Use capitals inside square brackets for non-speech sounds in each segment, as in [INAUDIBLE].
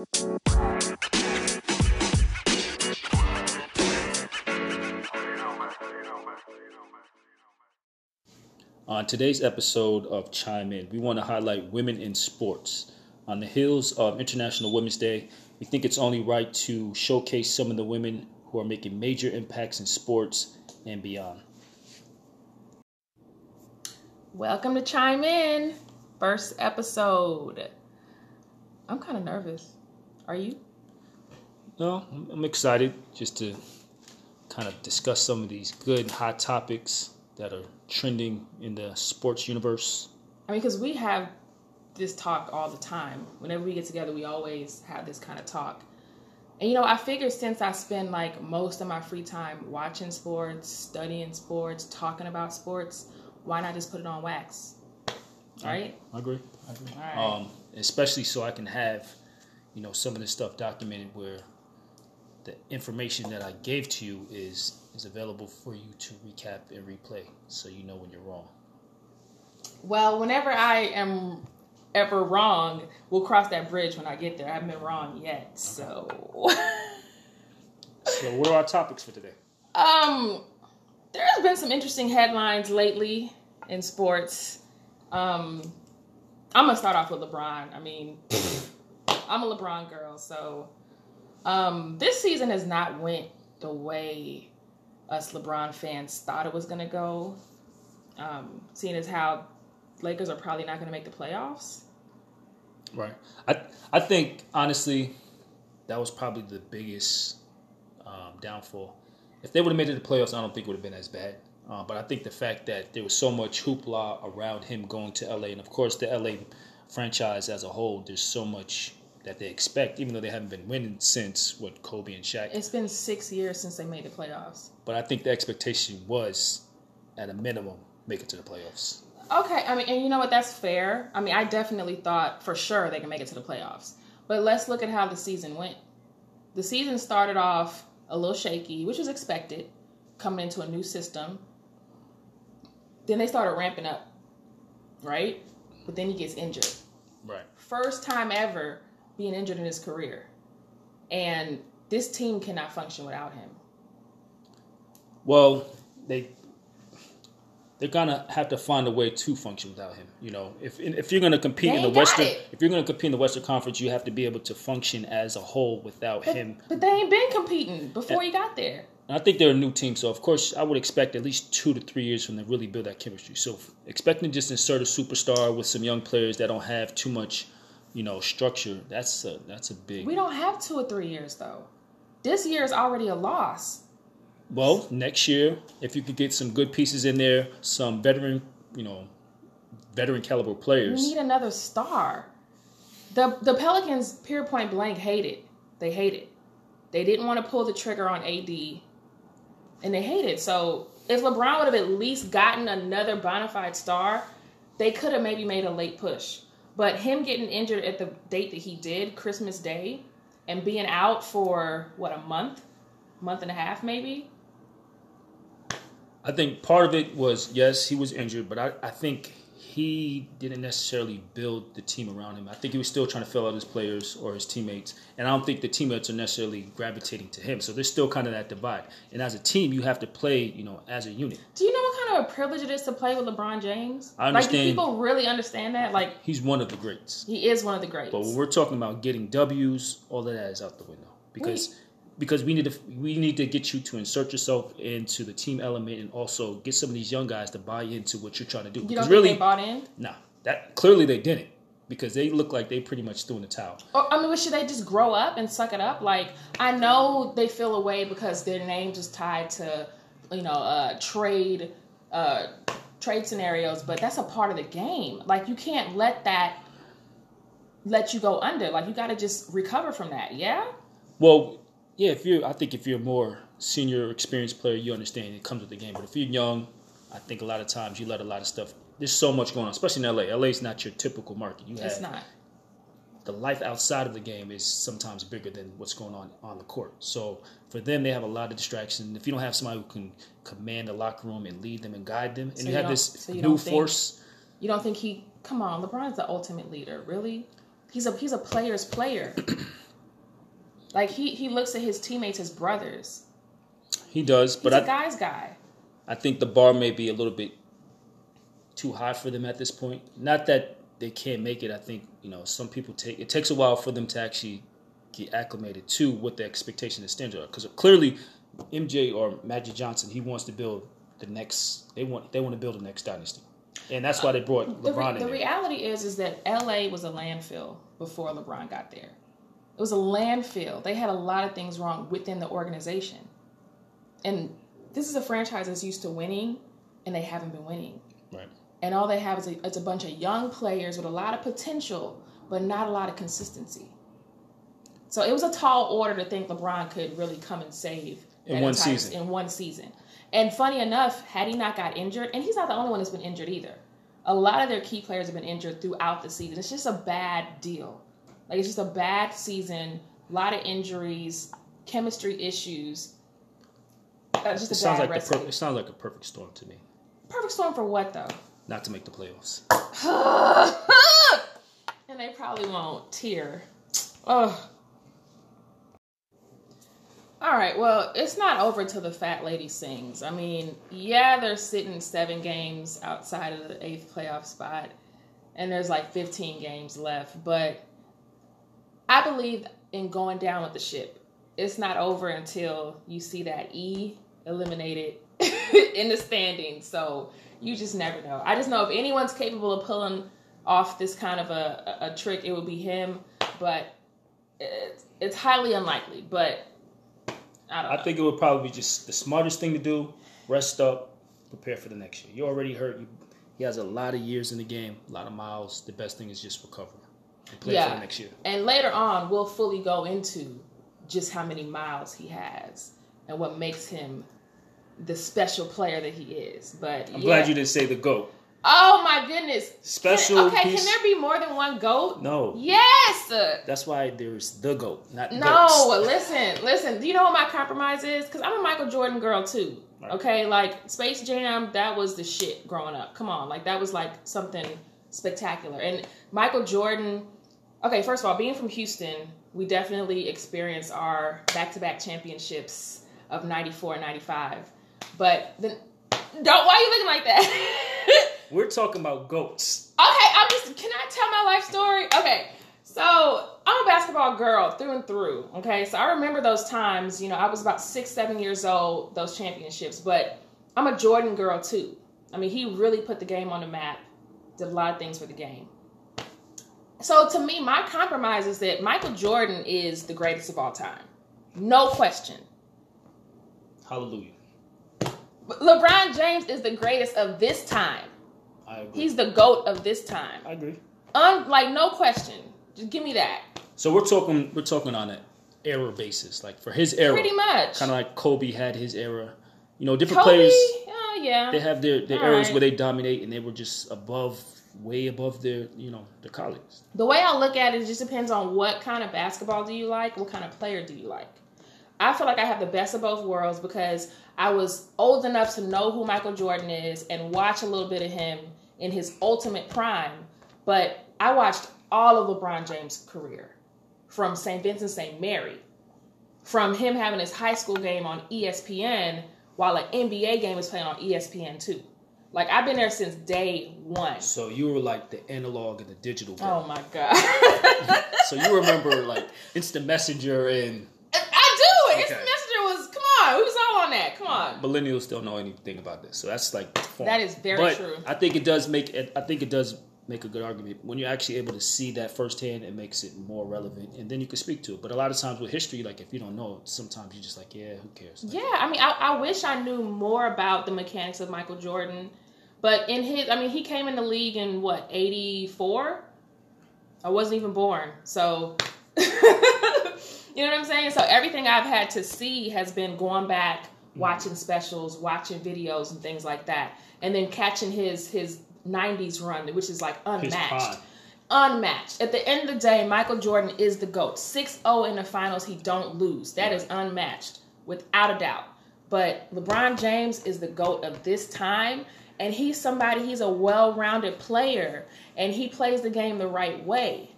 On today's episode of Chime In, we want to highlight women in sports. On the heels of International Women's Day, we think it's only right to showcase some of the women who are making major impacts in sports and beyond. Welcome to Chime In, first episode. I'm kind of nervous. Are you? No, I'm excited just to kind of discuss some of these good hot topics that are trending in the sports universe? I mean, because we have this talk all the time. Whenever we get together, we always have this kind of talk. And you know, I figured since I spend like most of my free time watching sports, studying sports, talking about sports, why not just put it on wax? Right? I, I agree. I agree. Um, especially so I can have, you know, some of this stuff documented where the information that I gave to you is is available for you to recap and replay so you know when you're wrong. Well, whenever I am ever wrong, we'll cross that bridge when I get there. I haven't been wrong yet, so. [LAUGHS] so, what are our topics for today? Um, there has been some interesting headlines lately in sports. Um, I'm gonna start off with LeBron. I mean, [LAUGHS] I'm a LeBron girl, so um, this season has not went the way us LeBron fans thought it was to go. Um, seeing as how Lakers are probably not to make the playoffs. Right. I I think honestly, that was probably the biggest um, downfall. If they would have made it to the playoffs, I don't think it would have been as bad. Uh, but I think the fact that there was so much hoopla around him going to LA, and of course the LA franchise as a whole, there's so much that they expect, even though they haven't been winning since what Kobe and Shaq. It's been six years since they made the playoffs. But I think the expectation was, at a minimum, make it to the playoffs. Okay, I mean, and you know what? That's fair. I mean, I definitely thought for sure they can make it to the playoffs. But let's look at how the season went. The season started off a little shaky, which was expected, coming into a new system. Then they started ramping up, right? But then he gets injured. Right. First time ever being injured in his career. And this team cannot function without him. Well, they they're gonna have to find a way to function without him. You know, if if you're gonna compete they in the Western, it. if you're gonna compete in the Western Conference, you have to be able to function as a whole without but, him. But they ain't been competing before and, he got there. I think they're a new team, so of course I would expect at least two to three years from them to really build that chemistry. So expecting to just insert a superstar with some young players that don't have too much you know, structure, that's a that's a big. We don't have two or three years though. This year is already a loss. Well, next year, if you could get some good pieces in there, some veteran, you know, veteran caliber players. We need another star. The the Pelicans, pure point blank, hate it. They hate it. They didn't want to pull the trigger on AD, and they hate it. So if LeBron would have at least gotten another bona fide star, they could have maybe made a late push. But him getting injured at the date that he did, Christmas Day, and being out for what a month, month and a half maybe. I think part of it was yes, he was injured, but I, I think he didn't necessarily build the team around him. I think he was still trying to fill out his players or his teammates, and I don't think the teammates are necessarily gravitating to him. So there's still kind of that divide. And as a team, you have to play, you know, as a unit. Do you know what a privilege it is to play with LeBron James? I understand. Like, do people really understand that? Like, he's one of the greats. He is one of the greats. But when we're talking about getting W's, all of that is out the window because. Wait because we need to we need to get you to insert yourself into the team element and also get some of these young guys to buy into what you're trying to do. You don't really, they bought in? No, nah, that clearly they didn't because they look like they pretty much threw in the towel. Or, I mean, should they just grow up and suck it up? Like I know they feel away because their name is tied to you know uh, trade uh, trade scenarios, but that's a part of the game. Like you can't let that let you go under. Like you got to just recover from that. Yeah. Well, yeah, if you're, I think if you're a more senior, experienced player, you understand it comes with the game. But if you're young, I think a lot of times you let a lot of stuff. There's so much going on, especially in LA. LA is not your typical market. You it's not. The life outside of the game is sometimes bigger than what's going on on the court. So for them, they have a lot of distractions. If you don't have somebody who can command the locker room and lead them and guide them, and so you, you have this so you new force. You don't think he? Come on, LeBron's the ultimate leader. Really? He's a he's a player's player. [CLEARS THROAT] Like he he looks at his teammates as brothers. He does, He's but a guy's guy. I think the bar may be a little bit too high for them at this point. Not that they can't make it. I think you know some people take it takes a while for them to actually get acclimated to what the expectation and standards are. Because clearly, MJ or Magic Johnson, he wants to build the next. They want they want to build the next dynasty, and that's why they brought The, LeBron re- in the there. reality is is that LA was a landfill before LeBron got there. It was a landfill. They had a lot of things wrong within the organization. And this is a franchise that's used to winning and they haven't been winning. right. And all they have is a, it's a bunch of young players with a lot of potential, but not a lot of consistency. So it was a tall order to think LeBron could really come and save In one season. In one season. And funny enough, had he not got injured, and he's not the only one that's been injured either. A lot of their key players have been injured throughout the season. It's just a bad deal. Like it's just a bad season, a lot of injuries, chemistry issues. That's just It a sounds bad like the recipe. per- it sounds like a perfect storm to me. Perfect storm for what though? Not to make the playoffs. [LAUGHS] and they probably won't tear. Ugh. All right, well, it's not over till the fat lady sings. I mean, yeah, they're sitting seven games outside of the eighth playoff spot, and there's like 15 games left, but I believe in going down with the ship. It's not over until you see that E eliminated [LAUGHS] in the standings. So you just never know. I just know if anyone's capable of pulling off this kind of a, a, trick, it would be him. But it's, it's highly unlikely. But I don't know. I think it would probably be just the smartest thing to do. Rest up, prepare for the next year. You already hurt. You, he has a lot of years in the game, a lot of miles. The best thing is just recover and play for the next year. And later on, we'll fully go into just how many miles he has and what makes him the special player that he is. But I'm yeah. glad you didn't say the goat. Oh my goodness! Special Can, okay, piece- can there be more than one goat? No, Yes. that's why there's the goat, not No, goats. listen, listen. Do you know what my compromise is? Because I'm a Michael Jordan girl too. Right. Okay, like Space Jam, that was the shit growing up. Come on, like that was like something spectacular. And Michael Jordan. Okay, first of all, being from Houston, we definitely experienced our back-to-back championships of '94 and '95. But then, don't. Why are you looking like that? [LAUGHS] We're talking about goats. Okay, I'm just. Can I tell my life story? Okay, so I'm a basketball girl through and through. Okay, so I remember those times. You know, I was about six, seven years old. Those championships, but I'm a Jordan girl too. I mean, he really put the game on the map. Did a lot of things for the game. So to me, my compromise is that Michael Jordan is the greatest of all time, no question. Hallelujah. LeBron James is the greatest of this time. I agree. He's the goat of this time. I agree. Un- like no question. Just give me that. So we're talking we're talking on an era basis, like for his era, Pretty much. kind of like Kobe had his era. You know, different Kobe. players Oh yeah. they have their, their All eras right. where they dominate and they were just above, way above their you know their colleagues. the way I look at it, it just depends on what kind of basketball do you like, what kind of player do you like. I feel like I have the best of both worlds because I was old enough to know who Michael Jordan is and watch a little bit of him in his ultimate prime. But I watched all of LeBron James' career from St. Vincent St. Mary, from him having his high school game on ESPN while an NBA game was playing on ESPN too. Like I've been there since day one. So you were like the analog and the digital. Oh my god. [LAUGHS] So you remember like instant messenger and I do. Okay. Instant Messenger was come on. We was all on that. Come on. millennials don't know anything about this. So that's like form. That is very but true. I think it does make it. I think it does make a good argument when you're actually able to see that firsthand. It makes it more relevant, and then you can speak to it. But a lot of times with history, like if you don't know, sometimes you're just like, yeah, who cares? Like, Yeah, I mean, I, I wish I knew more about the mechanics of Michael Jordan, but in his, I mean, he came in the league in what eighty four. I wasn't even born, so [LAUGHS] you know what I'm saying. So everything I've had to see has been going back, Mm-hmm. watching specials, watching videos, and things like that, and then catching his his '90s run, which is like unmatched. unmatched. At the end of the day, Michael Jordan is the GOAT. 6-0 in the finals, he don't lose. That is unmatched, without a doubt. But LeBron James is the GOAT of this time, and he's somebody, he's a well-rounded player, and he plays the game the right way.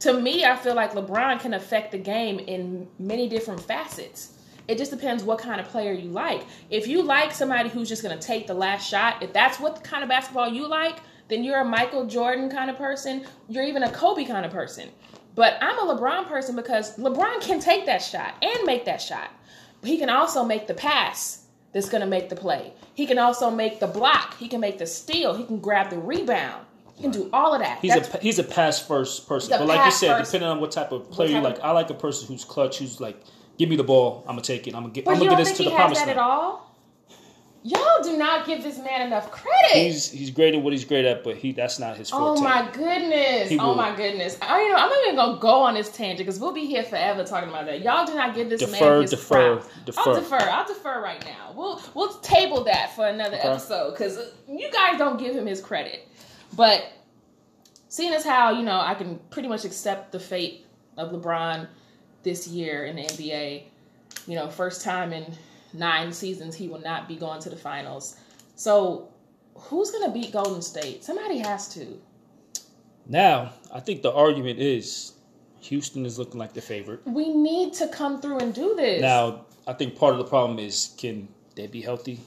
To me, I feel like LeBron can affect the game in many different facets. It just depends what kind of player you like. If you like somebody who's just going to take the last shot, if that's what kind of basketball you like, then you're a Michael Jordan kind of person. You're even a Kobe kind of person. But I'm a LeBron person because LeBron can take that shot and make that shot. But he can also make the pass that's going to make the play. He can also make the block. He can make the steal. He can grab the rebound. He can do all of that. He's That's- a he's a pass first person, but like you said, first. depending on what type of player you like, of- I like a person who's clutch, who's like, give me the ball, I'm gonna take it, I'm gonna get, but I'm you gonna don't get this think to he the has promised that land. at all? Y'all do not give this man enough credit. He's he's great at what he's great at, but he that's not his fault. Oh my goodness! He oh will- my goodness! I, you know, I'm not even gonna go on this tangent because we'll be here forever talking about that. Y'all do not give this Defer, man his defer, props. defer. I'll defer. I'll defer right now. We'll we'll table that for another Okay. episode because you guys don't give him his credit. But seeing as how you know I can pretty much accept the fate of LeBron this year in the NBA. You know, first time in nine seasons he will not be going to the finals. So who's gonna beat Golden State? Somebody has to. Now, I think the argument is Houston is looking like the favorite. We need to come through and do this. Now, I think part of the problem is can they be healthy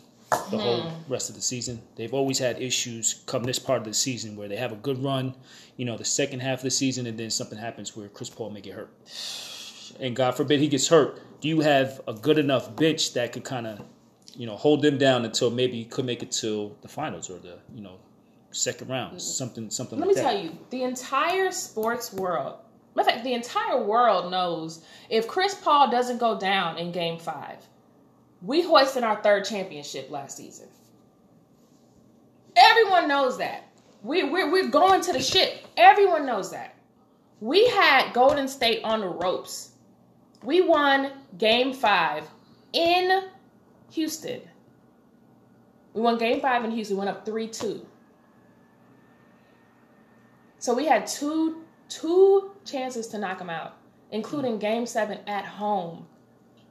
the whole Hmm. rest of the season? They've always had issues come this part of the season where they have a good run, you know, the second half of the season, and then something happens where Chris Paul may get hurt. And God forbid he gets hurt. Do you have a good enough bench that could kind of, you know, hold them down until maybe you could make it to the finals or the, you know, second round, mm-hmm. something, something like that. Let like me that. tell you, the entire sports world, matter of fact, the entire world knows if Chris Paul doesn't go down in game five, we hoisted our third championship last season. Everyone knows that. We, we're, we're going to the ship. Everyone knows that. We had Golden State on the ropes. We won game five in Houston. We won game five in Houston, went up 3 2. So we had two two chances to knock them out, including game seven at home.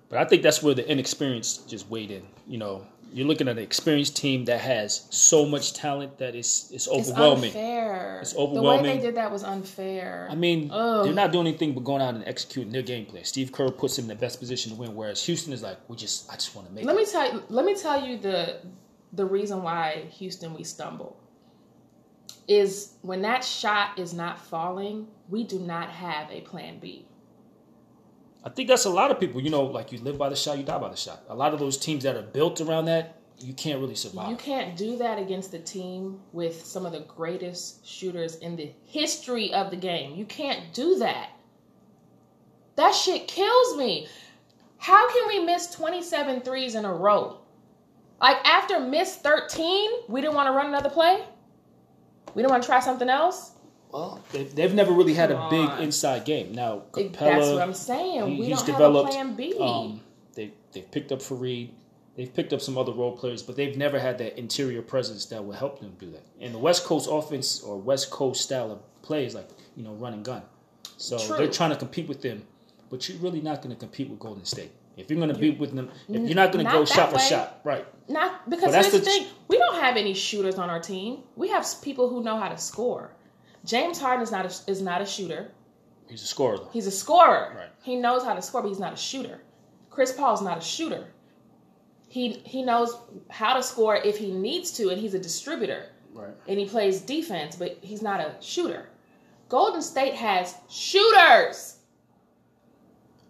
But I think that's where the inexperience just weighed in. You know, you're looking at an experienced team that has so much talent that it's it's It's overwhelming. unfair. It's overwhelming. The way they did that was unfair. I mean, Ugh. they're not doing anything but going out and executing their game plan. Steve Kerr puts him in the best position to win, whereas Houston is like, we just, I just want to make let it. me tell you. Let me tell you the the reason why Houston we stumble is when that shot is not falling. We do not have a plan B. I think that's a lot of people. You know, like you live by the shot, you die by the shot. A lot of those teams that are built around that, you can't really survive. You can't do that against a team with some of the greatest shooters in the history of the game. You can't do that. That shit kills me. How can we miss 27 threes in a row? Like after miss 13, we didn't want to run another play? We didn't want to try something else? Well, they, they've never really had a big on. inside game. Now, Capela, That's what I'm saying. he- we he's don't have developed. a plan B. Um, they they've picked up Faried. They've picked up some other role players, but they've never had that interior presence that will help them do that. And the West Coast offense or West Coast style of play is like you know run and gun. So True. they're trying to compete with them, but you're really not going to compete with Golden State. If you're going to be with them, if you're not going to go shot for shot, right? Not because But that's the, the- thing: we don't have any shooters on our team. We have people who know how to score. James Harden is not a, is not a shooter. He's a scorer though. He's a scorer. Right. He knows how to score, but he's not a shooter. Chris Paul's not a shooter. He he knows how to score if he needs to, and he's a distributor. Right. And he plays defense, but he's not a shooter. Golden State has shooters,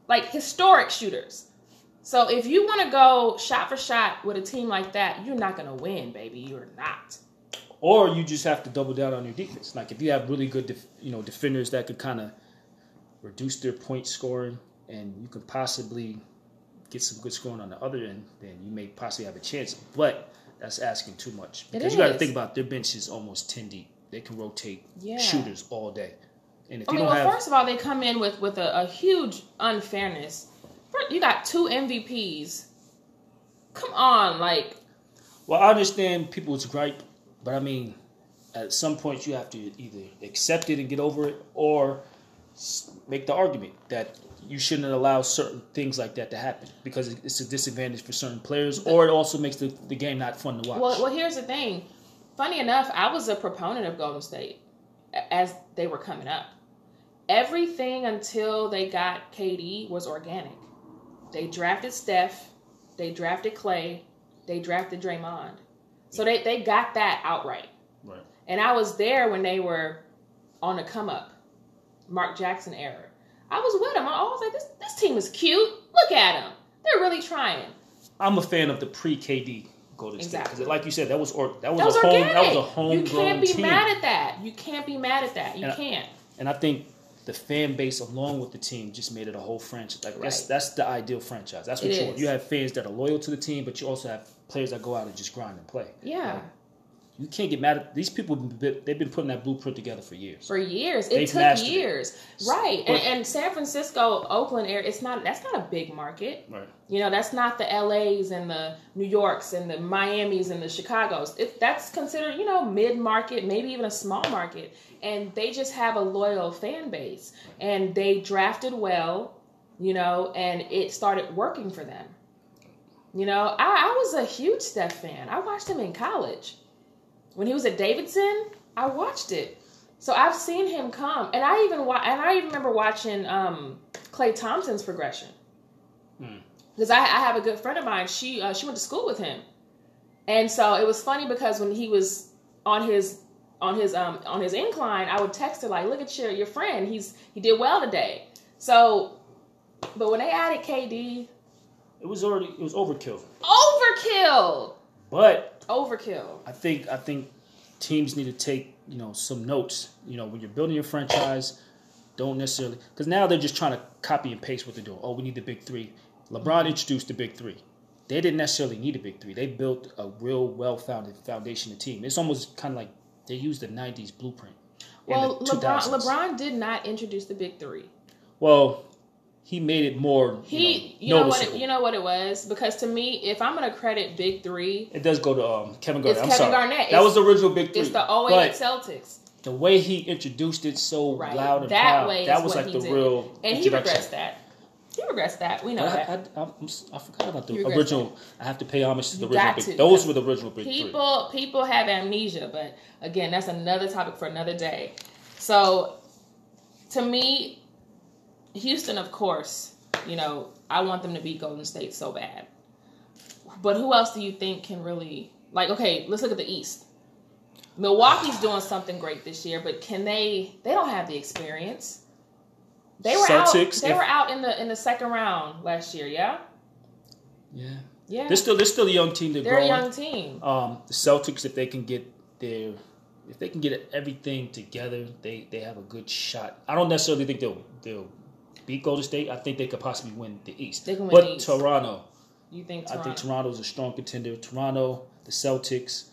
like historic shooters. So if you want to go shot for shot with a team like that, you're not going to win, baby. You're not. Or you just have to double down on your defense. Like if you have really good, def- you know, defenders that could kind of reduce their point scoring, and you could possibly get some good scoring on the other end, then you may possibly have a chance. But that's asking too much because you got to think about their bench is almost ten deep. They can rotate Yeah. shooters all day, and if I you mean, don't well, have first of all, they come in with with a, a huge unfairness. You got two MVPs. Come on, like Well, I understand people's gripe, but I mean, at some point you have to either accept it and get over it, or make the argument that you shouldn't allow certain things like that to happen because it's a disadvantage for certain players, or it also makes the, the game not fun to watch. Well, well, here's the thing. Funny enough, I was a proponent of Golden State as they were coming up. everything until they got KD was organic. They drafted Steph, they drafted Klay, they drafted Draymond. So they, they got that outright. Right. And I was there when they were on the come up, Mark Jackson era. I was with them. I was like, this, this team is cute. Look at them. They're really trying. I'm a fan of the pre KD Golden State because, like you said, that was or that was, That was a home organic. that was a homegrown you can't be team. mad at that. You can't be mad at that. You And can't. and I think the fan base along with the team just made it a whole franchise. Like that's Right. that's the ideal franchise. That's what It you want. You have fans that are loyal to the team, but you also have players that go out and just grind and play. Yeah. Like, you can't get mad at these people. They've been putting that blueprint together for years. For years. It They've took mastered it. years. Right. And, But- and San Francisco, Oakland area, it's not that's not a big market. Right. You know, that's not the LAs and the New Yorks and the Miamis and the Chicagos. It, that's considered, you know, mid market, maybe even a small market. And they just have a loyal fan base. And they drafted well, you know, and it started working for them. You know, I, I was a huge Steph fan. I watched him in college. When he was at Davidson, I watched it. So I've seen him come, and I even wa- and I even remember watching um, Klay Thompson's progression Hmm. because I, I have a good friend of mine. She uh, she went to school with him, and so it was funny because when he was on his on his um on his incline, I would text her like, "Look at your your friend. He's he did well today." So, but when they added KD, It was already it was overkill. overkill, But overkill. I think I think teams need to take you know some notes. You know when you're building your franchise, don't necessarily because now they're just trying to copy and paste what they're doing. Oh, we need the big three. LeBron introduced the big three. They didn't necessarily need a big three. They built a real well-founded foundation of team. It's almost kind of like they used the '90s blueprint. Well, LeBron 2000s. LeBron did not introduce the big three. Well, he made it more. He, you you know, know what? It, you know what it was because to me, if I'm gonna credit big three, It does go to um, Kevin Garnett. Kevin sorry. Garnett. That It's- was the original big three. it's the 08 Celtics. the way he introduced it so Right. loud and that proud, way that was like he the did. real and he regrets that. He regrets that. We know But I, that. I, I'm, I forgot about the original. I have to pay homage to the You original. Big, to. those were the original big three. people people have amnesia, but again, that's another topic for another day. So, to me, Houston, of course, you know, I want them to beat Golden State so bad. But who else do you think can really like? Okay, let's look at the East. Milwaukee's doing something great this year, but can they? They don't have the experience. They were Celtics, out. They if- were out in the in the second round last year. Yeah, Yeah, yeah. they're still they're still a young team. They're, They're a young team. Um, the Celtics, if they can get their, if they can get everything together, they they have a good shot. I don't necessarily think they'll they'll beat Golden State. I think they could possibly win the East. They can win but the East. Toronto, You think I Toronto? think Toronto's a strong contender. Toronto, the Celtics,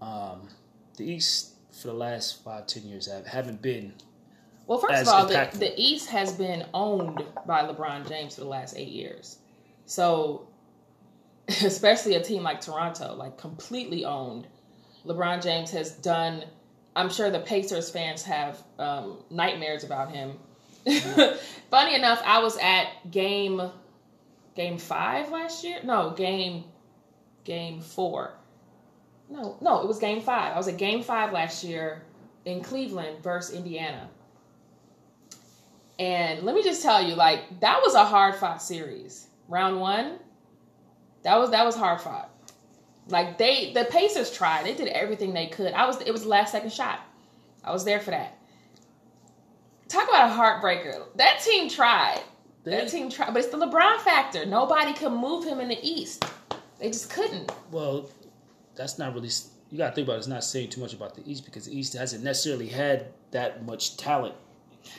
um, the East for the last five ten years have haven't been. Well, first of all, the, the East has been owned by LeBron James for the last eight years. So, [LAUGHS] especially a team like Toronto, like completely owned. LeBron James has done. I'm sure the Pacers fans have um, nightmares about him. [LAUGHS] Funny enough, I was at game game five last year. No, game game four. No, no, it was game five. I was at game five last year in Cleveland versus Indiana. And let me just tell you, like that was a hard fought series. Round one, that was that was hard fought. Like they, the Pacers tried. They did everything they could. I was, it was the last second shot. I was there for that. Talk about a heartbreaker. That team tried. That team tried, but it's the LeBron factor. Nobody could move him in the East. They just couldn't. Well, that's not really. You got to think about it. It's not saying too much about the East because the East hasn't necessarily had that much talent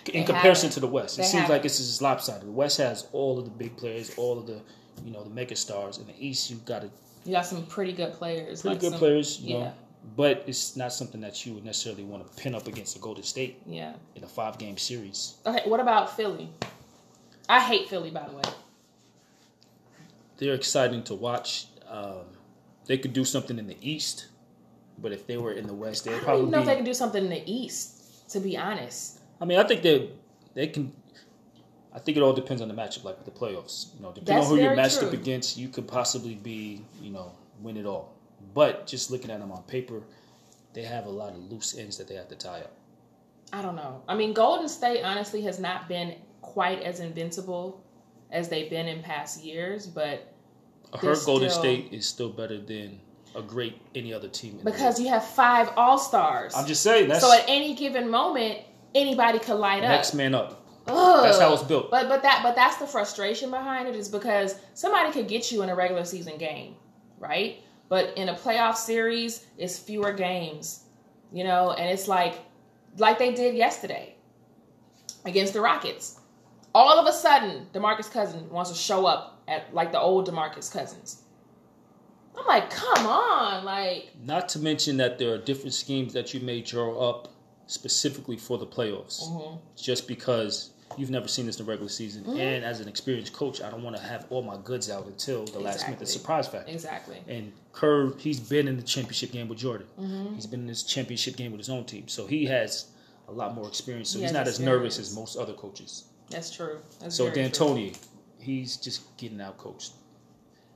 in They comparison haven't. to the West. It They seems haven't. like it's just lopsided. The West has all of the big players, all of the you know the mega stars. In the East, you've got a You got some pretty good players. pretty like good some- players, you yeah. know. But it's not something that you would necessarily want to pin up against a Golden State Yeah. in a five game series. Okay. What about Philly? I hate Philly, by the way. They're exciting to watch. Um, they could do something in the East, but if they were in the West, they'd I don't probably even know be. if they can do something in the East. To be honest, I mean, I think they they can. I think it all depends on the matchup, like with the playoffs. You know, depending That's on who you're matched true. up against, you could possibly be, you know, win it all. But just looking at them on paper, they have a lot of loose ends that they have to tie up. I don't know. I mean, Golden State honestly has not been quite as invincible as they've been in past years, but heard Golden still- State is still better than a great any other team. In because you have five All Stars, I'm just saying that's so at any given moment, anybody could light next up. Next man up. Ugh. That's how it's built. But but that but that's the frustration behind it is because somebody could get you in a regular season game, right? But in a playoff series, it's fewer games, you know, and it's like like they did yesterday against the Rockets. All of a sudden, DeMarcus Cousins wants to show up at like the old DeMarcus Cousins. I'm like, come on, like Not to mention that there are different schemes that you may draw up specifically for the playoffs. mhm. Just because you've never seen this in the regular season, Mhm. and as an experienced coach, I don't want to have all my goods out until the last minute. The surprise factor. exactly. And Kerr, he's been in the championship game with Jordan. Mhm. He's been in this championship game with his own team, so he has a lot more experience. So He he's not as nervous as most other coaches. That's true. That's So very true. D'Antoni, he's just getting out coached.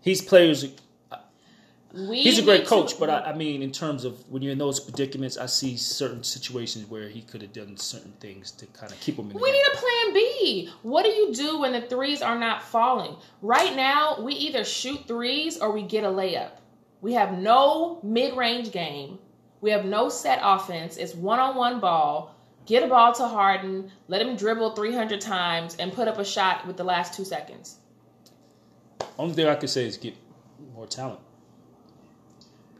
He's players. We He's a great coach, to- but I, I mean, in terms of when you're in those predicaments, I see certain situations where he could have done certain things to kind of keep him in. The We need a plan B. What do you do when the threes are not falling? Right now, we either shoot threes or we get a layup. We have no mid range game. We have no set offense. It's one on one ball. Get a ball to Harden, let him dribble 300 times, and put up a shot with the last two seconds. Only thing I could say is get more talent.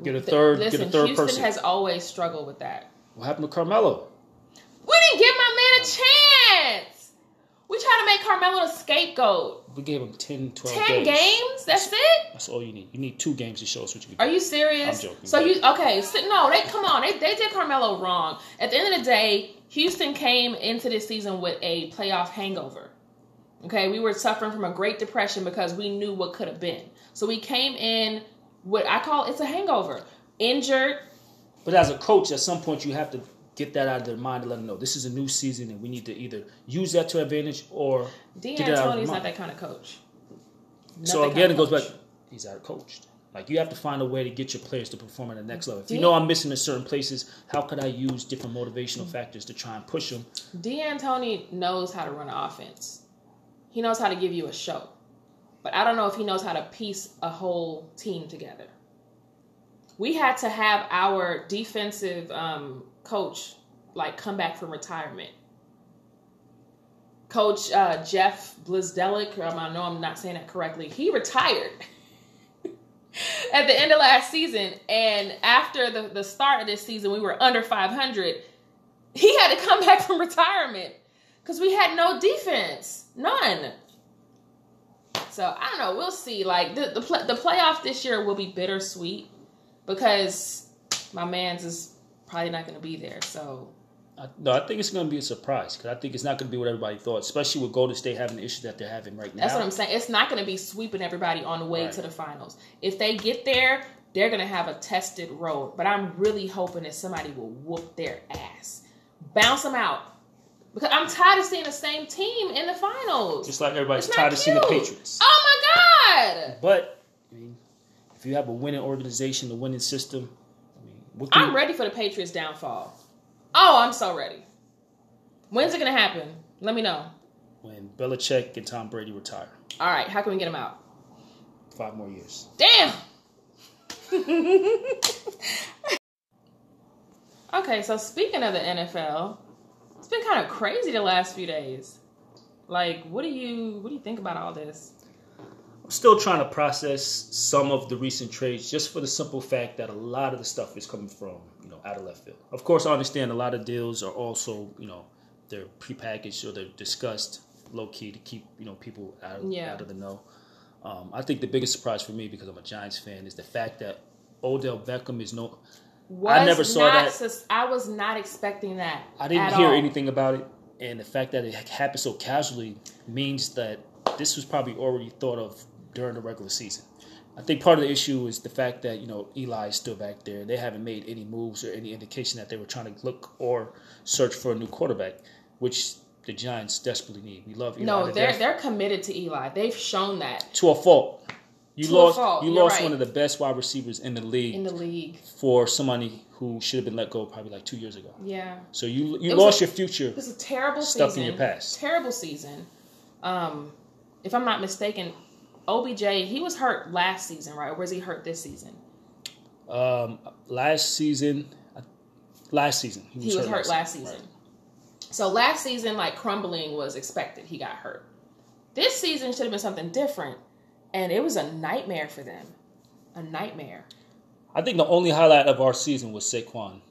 Get a third. Listen, get a third Houston person. has always struggled with that. what happened to Carmelo? We didn't give my man a chance. We tried to make Carmelo the scapegoat. We gave him 10, 12 10 games. games? That's it? That's all you need. You need two games to show us what you can do. Are do. you serious? I'm joking. So you okay? So, no, they come on. They they did Carmelo wrong. At the end of the day, Houston came into this season with a playoff hangover. Okay, we were suffering from a great depression because we knew what could have been. So we came in what I call it's a hangover. Injured. But as a coach, at some point, you have to get that out of their mind and let them know this is a new season and we need to either use that to advantage or D'Antoni's Get it out of your not that kind of coach. Not so again, it goes back. He's out coached. Like you have to find a way to get your players to perform at the next level. If you know I'm missing in certain places, how could I use different motivational factors to try and push them? D'Antoni knows how to run an offense. He knows how to give you a show. But I don't know if he knows how to piece a whole team together. We had to have our defensive um, coach like come back from retirement. Coach uh, Jeff Blizdelic, um, I know I'm not saying that correctly. He retired [LAUGHS] at the end of last season, and after the, the start of this season, we were under 500 he had to come [LAUGHS] back from retirement because we had no defense, none. So I don't know. We'll see. Like the the, play, the playoff this year will be bittersweet because my man's is probably not going to be there. So I, no, I think it's going to be a surprise because I think it's not going to be what everybody thought, especially with Golden State having the issues that they're having right now. that's what I'm saying. It's not going to be sweeping everybody on the way Right. to the finals. If they get there, they're going to have a tested road. But I'm really hoping that somebody will whoop their ass, bounce them out. Because I'm tired of seeing the same team in the finals. Just like everybody's tired of seeing the. Patriots. Oh my god! But I mean, if you have a winning organization, a winning system, I mean, what can I'm ready for the Patriots downfall. Oh, I'm so ready. When's it gonna happen? Let me know. when Belichick and Tom Brady retire? All right, how can we get them out? Five more years. Damn. [LAUGHS] okay, so speaking of the NFL, been kind of crazy the last few days. Like, what do you what do you think about all this? I'm still trying to process some of the recent trades, just for the simple fact that a lot of the stuff is coming from you know out of left field. Of course, I understand a lot of deals are also you know they're prepackaged or they're discussed low key to keep you know people out of, Yeah. out of the know. Um, I think the biggest surprise for me, because I'm a Giants fan, is the fact that Odell Beckham is no. Was never saw that. sus- I was not expecting that. I didn't hear all. anything about it, and the fact that it happened so casually means that this was probably already thought of during the regular season. I think part of the issue is the fact that you know Eli is still back there. They haven't made any moves or any indication that they were trying to look or search for a new quarterback, which the Giants desperately need. We love Eli No, they're they're committed to Eli. They've shown that. to a fault. You To lost. You you're lost right. one of the best wide receivers in the league in the league. for somebody who should have been let go probably like two years ago. Yeah. So you you It lost a- your future. It was a terrible Stuck in season. your past. Terrible season. Um, if I'm not mistaken, OBJ he was hurt last season, right? Or was he hurt this season? Um, last season, uh, last season He was hurt last season. season. So last season, like crumbling was expected. He got hurt. This season should have been something different, and it was a nightmare for them. A nightmare. I think the only highlight of our season was Saquon,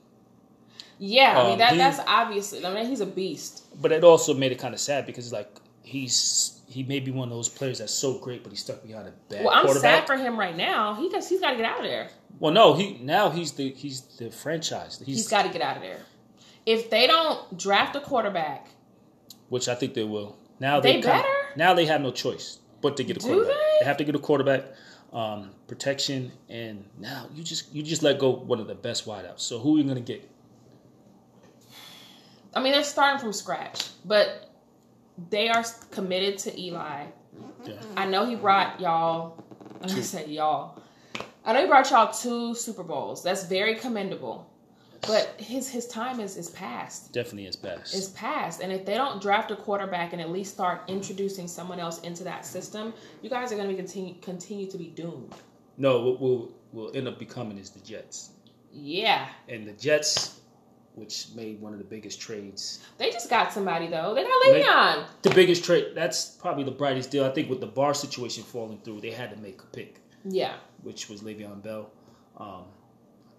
Yeah, I mean Um, that he- that's obviously. I mean he's a beast. but it also made it kind of sad because like he's he may be one of those players that's so great, but he's stuck behind a bad Well, I'm sad for him right now. He does, he's got to get out of there. well, no, he now he's the he's the franchise. He's, he's got to get out of there. If they don't draft a quarterback, which I think they will. Now They they, better? now they have no choice but to get a Do quarterback. They? have to get a quarterback, um, protection, and now you just you just let go one of the best wideouts. So who are you gonna get? I mean they're starting from scratch, but they are committed to Eli. Yeah. I know he brought y'all. I'm y'all. I know he brought y'all two Super Bowls. That's very commendable. But his his time is is past. Definitely is past. Is past. And if they don't draft a quarterback and at least start introducing someone else into that system, you guys are going to be continue continue to be doomed. no, what will will end up becoming is the Jets, Yeah, and the Jets, which made one of the biggest trades. they just got somebody though. They got Le'Veon. The biggest trade. That's probably the brightest deal. I think with the Barr situation falling through, they had to make a pick, Yeah. which was Le'Veon Bell. Um,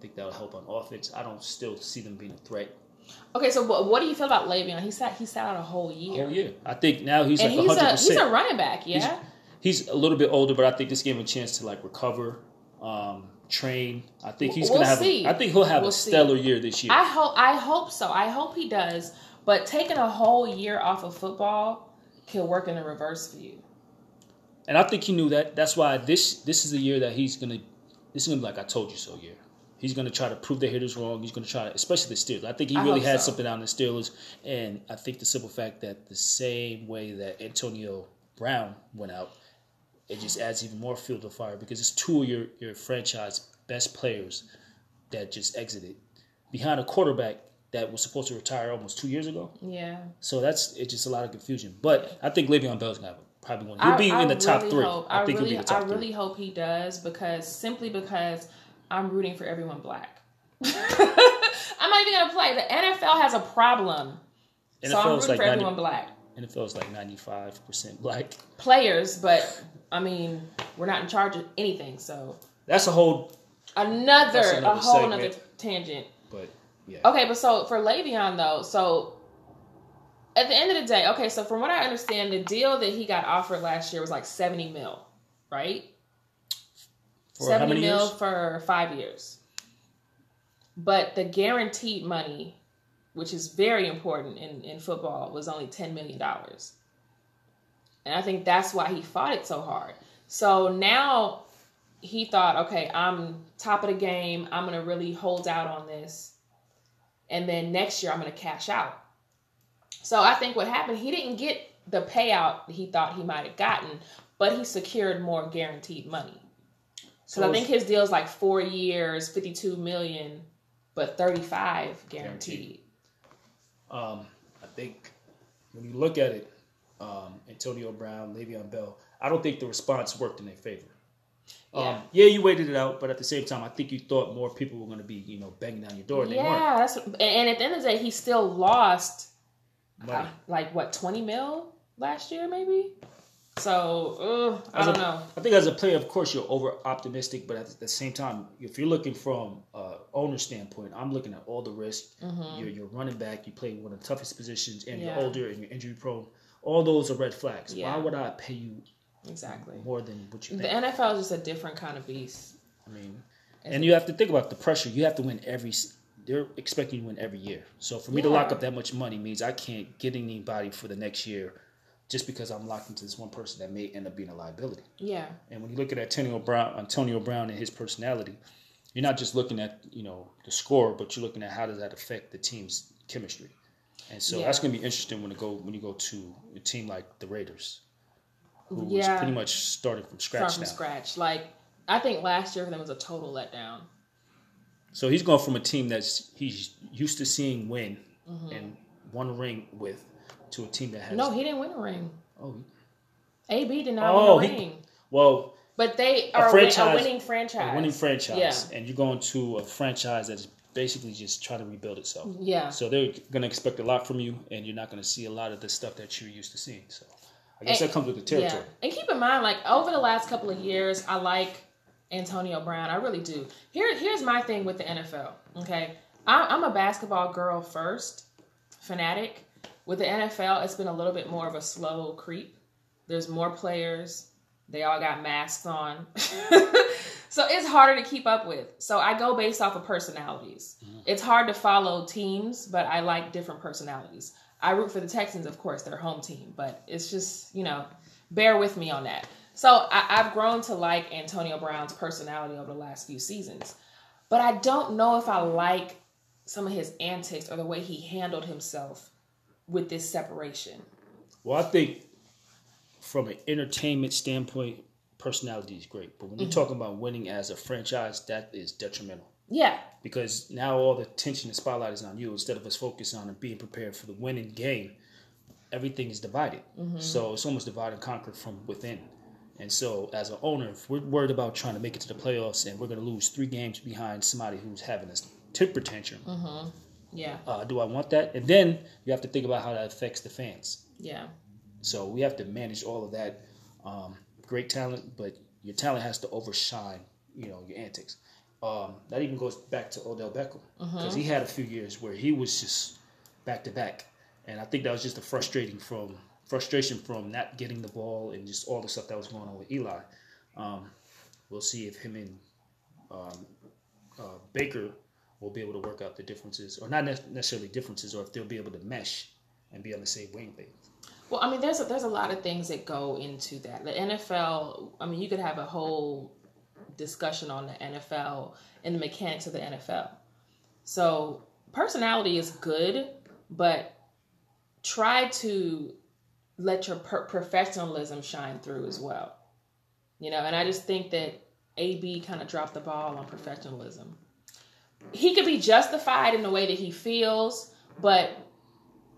think that'll help on offense. I don't still see them being a threat Okay, so what, what do you feel about Le'Veon? He sat he sat out a whole year, year. I think now he's and like he's hundred a he's a running back. Yeah. He's a little bit older, but I think this gave him a chance to like recover, um, train. I think he's We'll gonna have. see. A, I think he'll have We'll a see. stellar year this year. I hope I hope so. I hope he does. But taking a whole year off of football can work in the reverse for you. And I think he knew that. That's why this this is the year that he's gonna. This is gonna be like I told you so year. He's gonna try to prove the hitters wrong. He's gonna try to, especially the Steelers. I think he I really had so. something on the Steelers, and I think the simple fact that the same way that Antonio Brown went out, it just adds even more fuel to fire because it's two of your your franchise best players that just exited behind a quarterback that was supposed to retire almost two years ago. Yeah. So that's it's just a lot of confusion. But I think Le'Veon Bell's gonna probably one. He'll be in the top really three. Hope, I, I, think really, he'll be the top I three. really hope he does because simply because I'm rooting for everyone black. [LAUGHS] I'm not even gonna play. The NFL has a problem, so I'm rooting like for 90, everyone black. NFL is like ninety five percent black. Players, but I mean, we're not in charge of anything. So That's a whole. another, That's a whole segment. another tangent. But yeah, Okay, but so for Le'Veon though, so at the end of the day, okay, so from what I understand, the deal that he got offered last year was like seventy mil, right? For how seventy many mil years? for five years. But the guaranteed money, which is very important in, in football, was only ten million dollars. And I think that's why he fought it so hard. So now he thought, okay, I'm top of the game. I'm gonna really hold out on this. And then next year I'm gonna cash out. So I think what happened, he didn't get the payout he thought he might have gotten, but he secured more guaranteed money. So I think his deal is like four years, fifty-two million, but thirty-five guaranteed. Um, I think when you look at it, um, Antonio Brown, Le'Veon Bell, I don't think the response worked in their favor. Yeah. Um, yeah, you waited it out, but at the same time, I think you thought more people were going to be, you know, banging down your door. Yeah, that's and- and at the end of the day, he still lost uh, like what twenty mil last year, maybe. So ugh, I As don't a- know. I think as a player, of course, you're over optimistic, but at the same time, if you're looking from uh, owner standpoint, I'm looking at all the risk. You're, you're running back. You play one of the toughest positions, and Mm-hmm. Yeah. you're older and you're injury prone. All those are red flags. Yeah. Why would I pay you Exactly. more than what you The? NFL is just a different kind of beast. I mean, and you have to think about the pressure. You have to win every. They're expecting you to win every year. So for me to lock up that much money means I can't get anybody for the next year, just because I'm locked into this one person that may end up being a liability. Yeah. And when you look at Antonio Brown, Antonio Brown and his personality, you're not just looking at you know the score, but you're looking at how does that affect the team's chemistry. And so Yeah. that's going to be interesting when it go when you go to a team like the Raiders, who Yeah. pretty much starting from Start scratch from now. scratch. Like I think last year for them was a total letdown. So he's going from a team that's he's used to seeing win mm-hmm. and won ring with to a team that has. No, he didn't win a ring. oh AB did not Oh, win a he- ring. well But they are a, win- a winning franchise. a winning franchise Yeah. and you're going to a franchise that's basically just trying to rebuild itself. Yeah. So they're going to expect a lot from you and you're not going to see a lot of the stuff that you're used to seeing. So I guess And- that comes with the territory. Yeah. And keep in mind, like over the last couple of years, I like Antonio Brown. I really do. Here, here's my thing with the NFL. Okay, I, I'm a basketball girl first, fanatic. With the NFL, it's been a little bit more of a slow creep. There's more players. They all got masks on. [LAUGHS] so it's harder to keep up with. So I go based off of personalities. Mm-hmm. It's hard to follow teams, but I like different personalities. I root for the Texans, of course, their home team, but it's just, you know, bear with me on that. So I, I've grown to like Antonio Brown's personality over the last few seasons. But I don't know if I like some of his antics or the way he handled himself with this separation. Well, I think from an entertainment standpoint, personality is great. But when Mm-hmm. you're talking about winning as a franchise, that is detrimental. Yeah. Because now all the attention and spotlight is on you instead of us focusing on and being prepared for the winning game. Everything is divided. Mm-hmm. So it's almost divide and conquer from within. And so, as an owner, if we're worried about trying to make it to the playoffs and we're going to lose three games behind somebody who's having a temper tantrum, Yeah. uh, do I want that? And then you have to think about how that affects the fans. Yeah. So we have to manage all of that. Um, great talent, but your talent has to overshine, you know, your antics. Um, that even goes back to Odell Beckham because he had a few years where he was just back to back, and I think that was just a frustrating from frustration from not getting the ball and just all the stuff that was going on with Eli. Um, we'll see if him and um, uh, Baker will be able to work out the differences, or not ne- necessarily differences, or if they'll be able to mesh and be on the same wavelength. Well, I mean, there's a, there's a lot of things that go into that. The NFL, I mean, you could have a whole discussion on the NFL and the mechanics of the NFL. So, personality is good, but try to let your per- professionalism shine through as well. You know, and I just think that AB kind of dropped the ball on professionalism. He could be justified in the way that he feels, but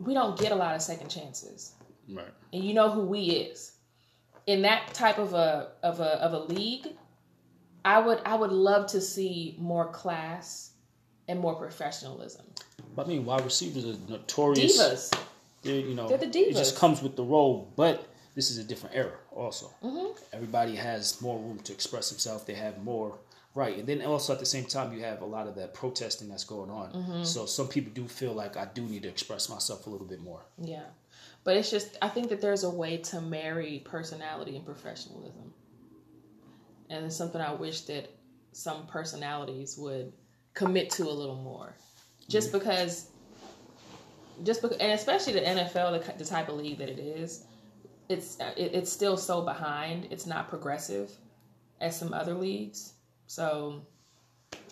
we don't get a lot of second chances Right. and you know who we is in that type of a of a of a league i would i would love to see more class and more professionalism But I mean, wide receivers are notorious. divas They're, you know, They're the It just comes with the role, but this is a different era. Also, Mm-hmm. everybody has more room to express himself. They have more right, and then also at the same time, you have a lot of that protesting that's going on. Mm-hmm. So some people do feel like I do need to express myself a little bit more. yeah but it's just i think that there's a way to marry personality and professionalism and it's something i wish that some personalities would commit to a little more just because just because and especially the nfl the, the type of league that it is it's it, it's still so behind it's not progressive as some other leagues so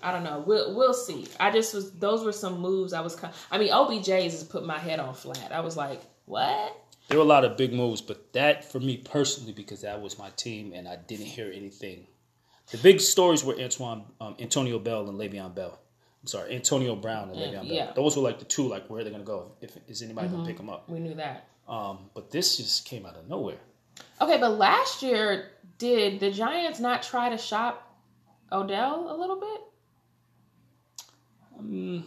i don't know we'll we'll see i just was those were some moves i was i mean obj's has put my head on flat i was like what There were a lot of big moves, but that for me personally, because that was my team, and I didn't hear anything. The big stories were Antoine, um, Antonio Bell and Le'Veon Bell. I'm sorry, Antonio Brown and Le'Veon Bell. yeah. Those were like the two. Like, where are they going to go? If is anybody going to pick them up? we knew that Um, but this just came out of nowhere. okay but last year did the giants not try to shop odell a little bit Um,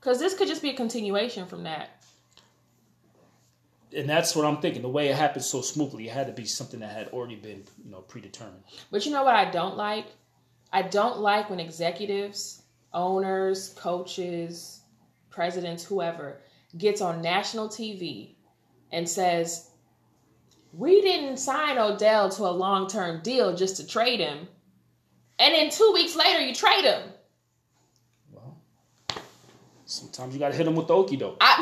because this could just be a continuation from that and that's what I'm thinking. The way it happened so smoothly, it had to be something that had already been, you know, predetermined. But you know what I don't like? I don't like when executives, owners, coaches, presidents, whoever gets on national TV and says, We didn't sign Odell to a long term deal just to trade him. And then two weeks later, you trade him. Well, sometimes you got to hit them with the okey doke. I,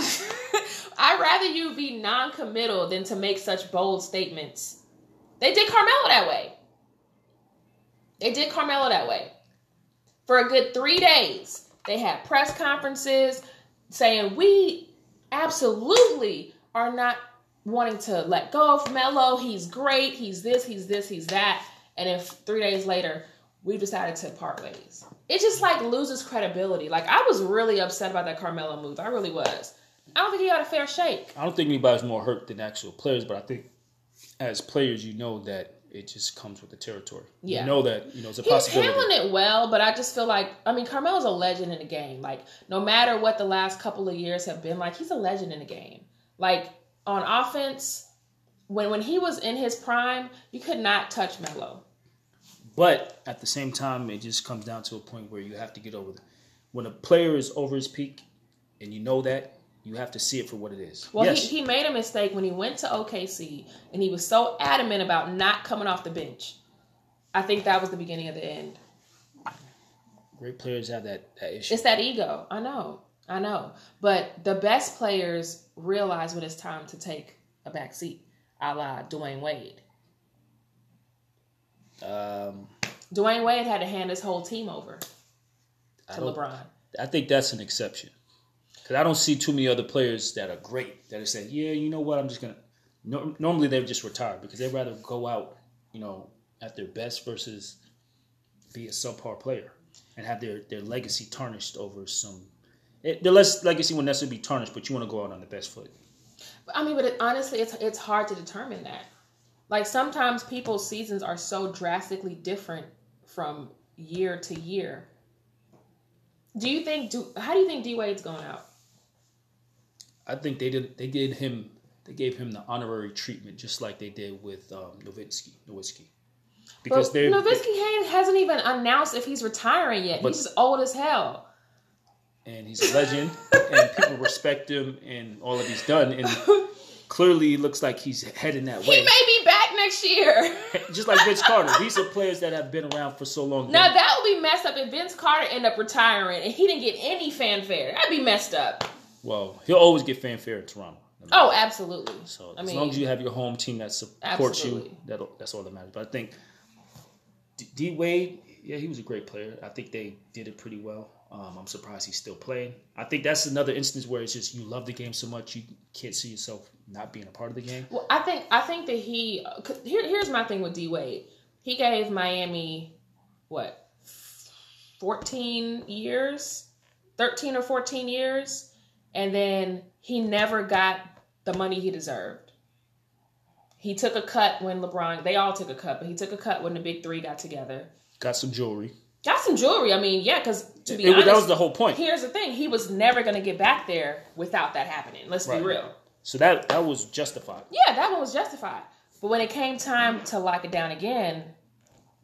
[LAUGHS] I'd rather you be non committal than to make such bold statements. They did Carmelo that way. They did Carmelo that way. For a good three days, they had press conferences saying, We absolutely are not wanting to let go of Melo. He's great. He's this. He's this. He's that. And if three days later we decided to part ways, it just like loses credibility. Like I was really upset about that Carmelo move. I really was. I don't think he got a fair shake. I don't think anybody's more hurt than actual players, but I think as players, you know that it just comes with the territory. Yeah. You know that you know it's a possibility. He's possibility. handling it well, but I just feel like I mean Carmelo's a legend in the game. Like no matter what the last couple of years have been like, he's a legend in the game. Like on offense, when when he was in his prime, you could not touch Melo. But at the same time, it just comes down to a point where you have to get over. The, when a player is over his peak, and you know that, you have to see it for what it is. Well, yes, he, he made a mistake when he went to OKC and he was so adamant about not coming off the bench. I think that was the beginning of the end. great players have that, that issue. It's that ego. I know. I know. But the best players realize when it's time to take a back seat, a la Dwyane Wade. Um, Dwyane Wade had to hand his whole team over to don't- LeBron. I think that's an exception because I don't see too many other players that are great that are saying, "Yeah, you know what? I'm just gonna." No, normally they just retire because they'd rather go out, you know, at their best versus be a subpar player and have their their legacy tarnished over some. It, their less legacy won't necessarily be tarnished, but you want to go out on the best foot. I mean, but it, honestly, it's it's hard to determine that. Like sometimes people's seasons are so drastically different from year to year. Do you think? Do how do you think D Wade's going out? I think they did. They did him. They gave him the honorary treatment, just like they did with um, Nowitzki. Nowitzki, because But they're Nowitzki hasn't even announced if he's retiring yet. But- he's just old as hell. and he's a legend, and people respect him and all that he's done, and [LAUGHS] clearly looks like he's heading that way. He may be next year. [LAUGHS] Just like Vince Carter, these are players that have been around for so long. now that would be messed up if Vince Carter end up retiring and he didn't get any fanfare. That'd be messed up. well, he'll always get fanfare in Toronto. Oh, absolutely. So I as mean, long as you have your home team that supports you, Absolutely. that that's all that matters. But I think D- D Wade, yeah, he was a great player. I think they did it pretty well. Um, I'm surprised he's still playing. I think that's another instance where it's just you love the game so much you can't see yourself not being a part of the game. Well, I think I think that he Here, here's my thing with D Wade. He gave Miami what, fourteen years, thirteen or fourteen years, and then he never got the money he deserved. He took a cut when LeBron. They all took a cut, but he took a cut when the big three got together. Got some jewelry. Got some jewelry. I mean, yeah, because to be It- honest, that was the whole point. here's the thing: he was never going to get back there without that happening. Let's Right. be real. So that that was justified. Yeah, that one was justified. But when it came time to lock it down again,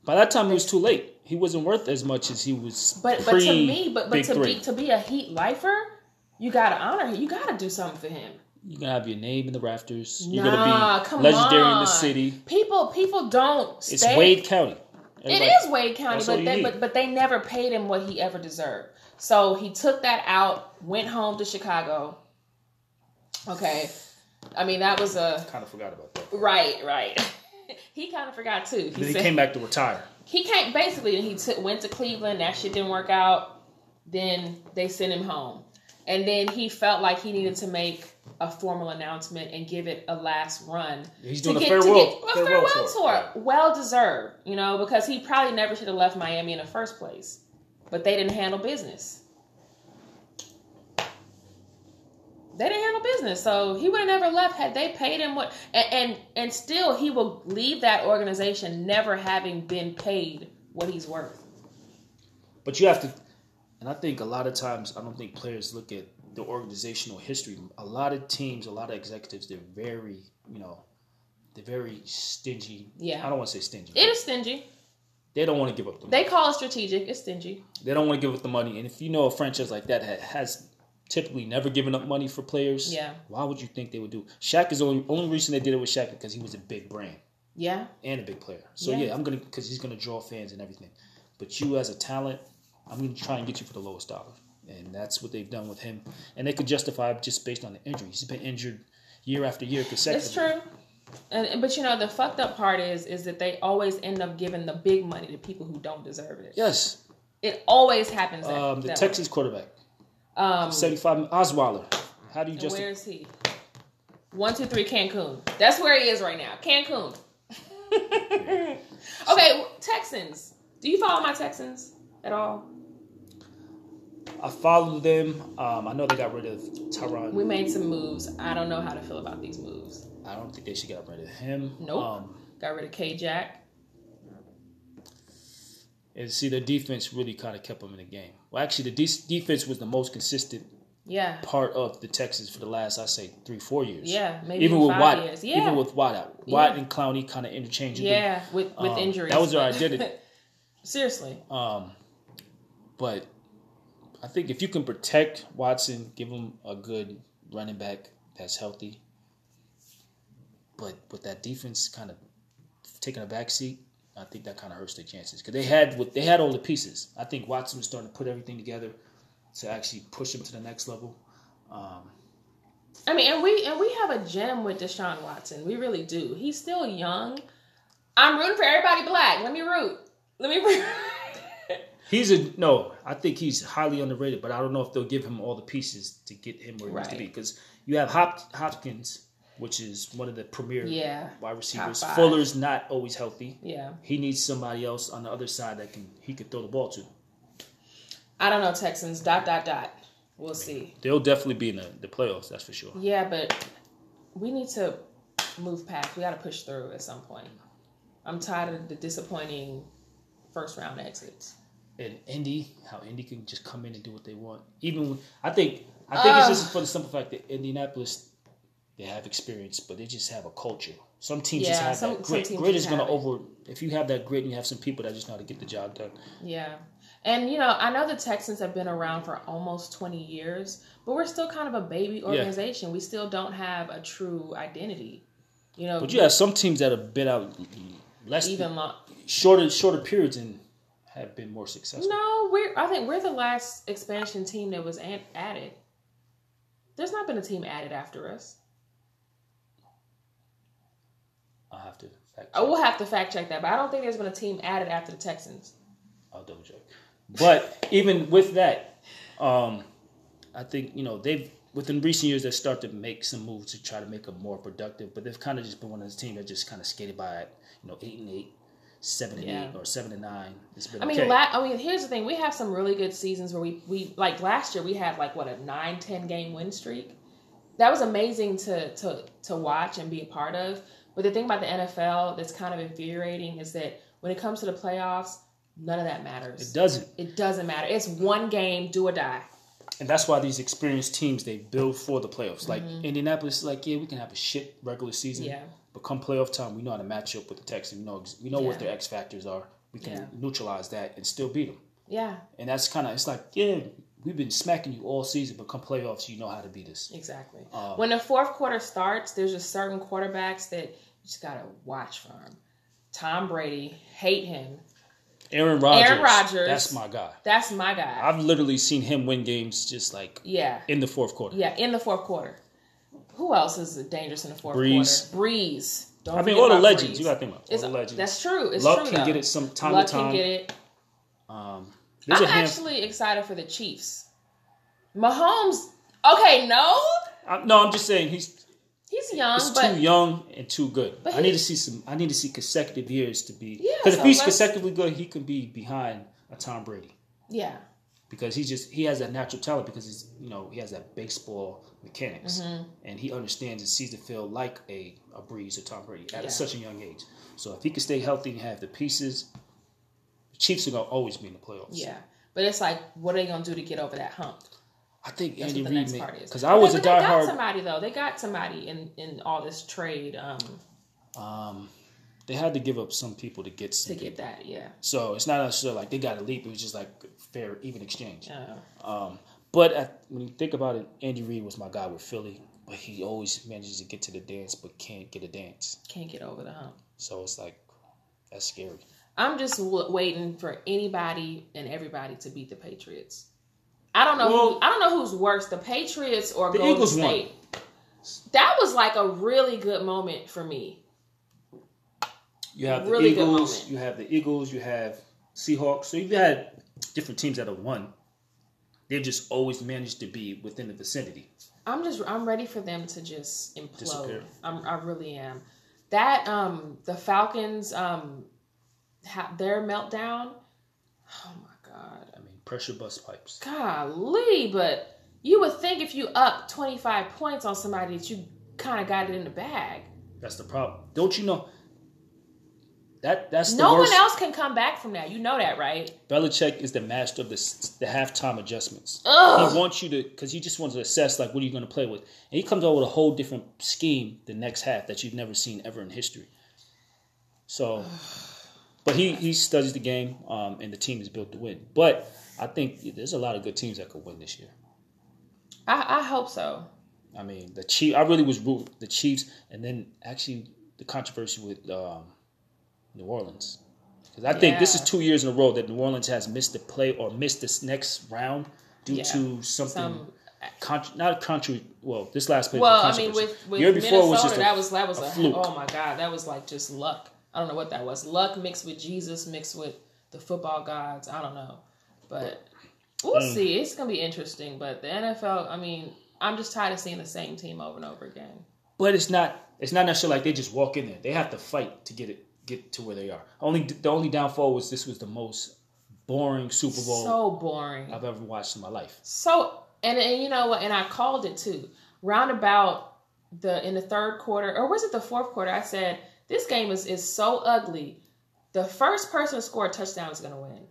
By that time, it was too late. He wasn't worth as much as he was. but but to me, but but to Three. be to be a Heat lifer, you gotta honor him. You gotta do something for him. You're gonna have your name in the rafters. You're nah, gonna be legendary on. in the city. People people don't. It's stay. Wade County. It Everybody- is Wade County, but they, need. but but they never paid him what he ever deserved. So he took that out, went home to Chicago. Okay, I mean that was a Kind of forgot about that. right, right. [LAUGHS] he kind of forgot too. He Then he said- came back to retire. he came basically and he took went to Cleveland. That shit didn't work out. Then they sent him home, and then he felt like he needed to make a formal announcement and give it a last run. He's to doing a get- to farewell- get- a farewell farewell tour. tour. Well deserved, you know, because he probably never should have left Miami in the first place. But they didn't handle business. They didn't handle business, so he would have never left had they paid him what. And, and and still, he will leave that organization never having been paid what he's worth. But you have to, and I think a lot of times I don't think players look at the organizational history. A lot of teams, a lot of executives, they're very, you know, they're very stingy. Yeah. I don't want to say stingy. It is stingy. They don't want to give up the money. They call it strategic. It's stingy. They don't want to give up the money. And if you know a franchise like that has typically never giving up money for players, Yeah. why would you think they would do? Shaq is the only only reason they did it with Shaq because he was a big brand Yeah. and a big player. So Yeah. yeah, I'm gonna because he's gonna draw fans and everything. But you as a talent, I'm gonna try and get you for the lowest dollar, and that's what they've done with him. And they could justify it just based on the injury. He's been injured year after year consecutively. It's true. And, but you know the fucked up part is is that they always end up giving the big money to people who don't deserve it. Yes, It always happens. That, um, the Texas quarterback, way. Um, 75 Osweiler. How do you just. where is he? One, two, three, Cancun. That's where he is right now. Cancun. [LAUGHS] okay, Texans. Do you follow my Texans at all? I follow them. Um, I know they got rid of Tyron. We made some moves. I don't know how to feel about these moves. I don't think they should get rid of him. Nope. Um, Got rid of K Jack. And see, their defense really kind of kept them in the game. Well, actually, the de- defense was the most consistent Yeah. part of the Texans for the last, I say, three, four years. Yeah, maybe even with Watt, years. Yeah. even with Watt out, Watt Yeah. and Clowney kind of interchangeably. Yeah, with with Um, injuries. that was their [LAUGHS] identity. Seriously. Um, but I think if you can protect Watson, give him a good running back that's healthy, but with that defense kind of taking a back seat, I think that kind of hurts their chances because they had what they had all the pieces. I think Watson was starting to put everything together to actually push him to the next level. Um, I mean, and we and we have a gem with Deshaun Watson. We really do. He's still young. I'm rooting for everybody black. Let me root. Let me root. [LAUGHS] he's a no. I think he's highly underrated, but I don't know if they'll give him all the pieces to get him where he needs to be because you have Hop- Hopkins, which is one of the premier yeah. wide receivers. Fuller's not always healthy. Yeah. He needs somebody else on the other side that can he could throw the ball to. I don't know Texans. Dot dot dot. We'll see. They'll definitely be in the, the playoffs, that's for sure. Yeah, but we need to move past. We got to push through at some point. I'm tired of the disappointing first round exits. And Indy, how Indy can just come in and do what they want. Even when, I think I think it's um, just for the simple fact that Indianapolis they have experience, but they just have a culture. Some teams just have some- that grit. Grit is gonna over if you have that grit and you have some people that just know how to get the job done. Yeah. And you know, I know the Texans have been around for almost 20 years, but we're still kind of a baby organization. We still don't have a true identity. You know, But you have some teams that have been out less even long. shorter shorter periods and have been more successful. No, we're. I think we're the last expansion team that was added. There's not been a team added after us. I'll have to fact I will have to fact check that, but I don't think there's been a team added after the Texans. I'll double check. But even with that, um, I think you know they've within recent years they start to make some moves to try to make them more productive. But they've kind of just been one of those teams that just kind of skated by at you know eight and eight, seven and Yeah. eight, or seven and nine. It's been I mean, okay. la- I mean, here's the thing: we have some really good seasons where we we like last year we had like what a nine ten game win streak. That was amazing to to to watch and be a part of. But the thing about the NFL that's kind of infuriating is that when it comes to the playoffs, none of that matters. it doesn't, It doesn't matter. It's one game, do or die. and that's why these experienced teams they build for the playoffs. Like Indianapolis, is like yeah, we can have a shit regular season, Mm-hmm. Yeah. but come playoff time, we know how to match up with the Texans. We know we know what their X factors are. We can Yeah. neutralize that and still beat them. Yeah, And that's kind of it's like yeah, we've been smacking you all season, but come playoffs, you know how to beat us. exactly. Um, when the fourth quarter starts, there's just certain quarterbacks that just gotta watch for him. Tom Brady, hate him. Aaron Rodgers. Aaron Rodgers. That's my guy. That's my guy. I've literally seen him win games just like yeah, in the fourth quarter. yeah, in the fourth quarter. Who else is dangerous in the fourth Brees. quarter? Brees. Don't I mean, all the legends. Brees. You got to think about all It's- the legends. That's true. It's Luck true. can though. get it some time Luck to time. can get it. Um, I'm actually excited for the Chiefs. Mahomes. Okay, no, I, no, I'm just saying he's he's young, he's but too young and too good. But I need to see some. I need to see consecutive years to be. Yeah, Because so if he's consecutively good, he can be behind a Tom Brady. yeah, Because he just he has that natural talent because he's you know he has that baseball mechanics Mm-hmm. and he understands and sees the field like a a Brees or Tom Brady at Yeah. such a young age. So if he can stay healthy and have the pieces, the Chiefs are gonna always be in the playoffs. yeah. But it's like, what are they gonna do to get over that hump? I think Andy Reid because I was a they got diehard. somebody though. They got somebody in in all this trade um, Um, they had to give up some people to get some. to get that. Yeah. So it's not necessarily like they got a leap. It was just like fair, even exchange. Uh, Um, but when you think about it, Andy Reid was my guy with Philly, but he always manages to get to the dance, but can't get a dance. can't get over the hump. So it's like that's scary. I'm just w- waiting for anybody and everybody to beat the Patriots. I don't know. Well- who, I don't know who's worse, the Patriots or The Golden Eagles won. State. That was like a really good moment for me. You have the Really Eagles, you have the Eagles, you have Seahawks. So you've had different teams that have won. they've just always managed to be within the vicinity. I'm just I'm ready for them to just implode. Disappear. I'm, I really am. That um the Falcons um ha- their meltdown. Oh my god. Pressure bust pipes. Golly, but you would think if you up 25 points on somebody that you kind of got it in the bag. That's the problem. Don't you know? That that's the No worst. one else can come back from that. You know that, right? Belichick is the master of the the halftime adjustments. Ugh. He wants you to because he just wants to assess like what are you going to play with, and he comes out with a whole different scheme the next half that you've never seen ever in history. So, but he he studies the game, um, and the team is built to win. But I think there's a lot of good teams that could win this year. I, I hope so. I mean, the Chief. I really was root the Chiefs, and then actually the controversy with um, New Orleans, because I think this is two years in a row that New Orleans has missed the play or missed this next round due Yeah. to something. Some not country. Well, this last play. Well, I mean, with with year before Minnesota, was just a, that was that was a a, fluke. oh my god, that was like just luck. I don't know what that was. Luck mixed with Jesus mixed with the football gods. I don't know, but we'll Mm. see. It's gonna be interesting. But the NFL, I mean, I'm just tired of seeing the same team over and over again. but it's not. It's not necessarily like they just walk in there. They have to fight to get it get to where they are. Only the only downfall was this was the most boring Super Bowl So boring. I've ever watched in my life. So and and you know what? And I called it too. Round about the in the third quarter, or was it the fourth quarter? I said this game is is so ugly. The first person to score a touchdown is going to win.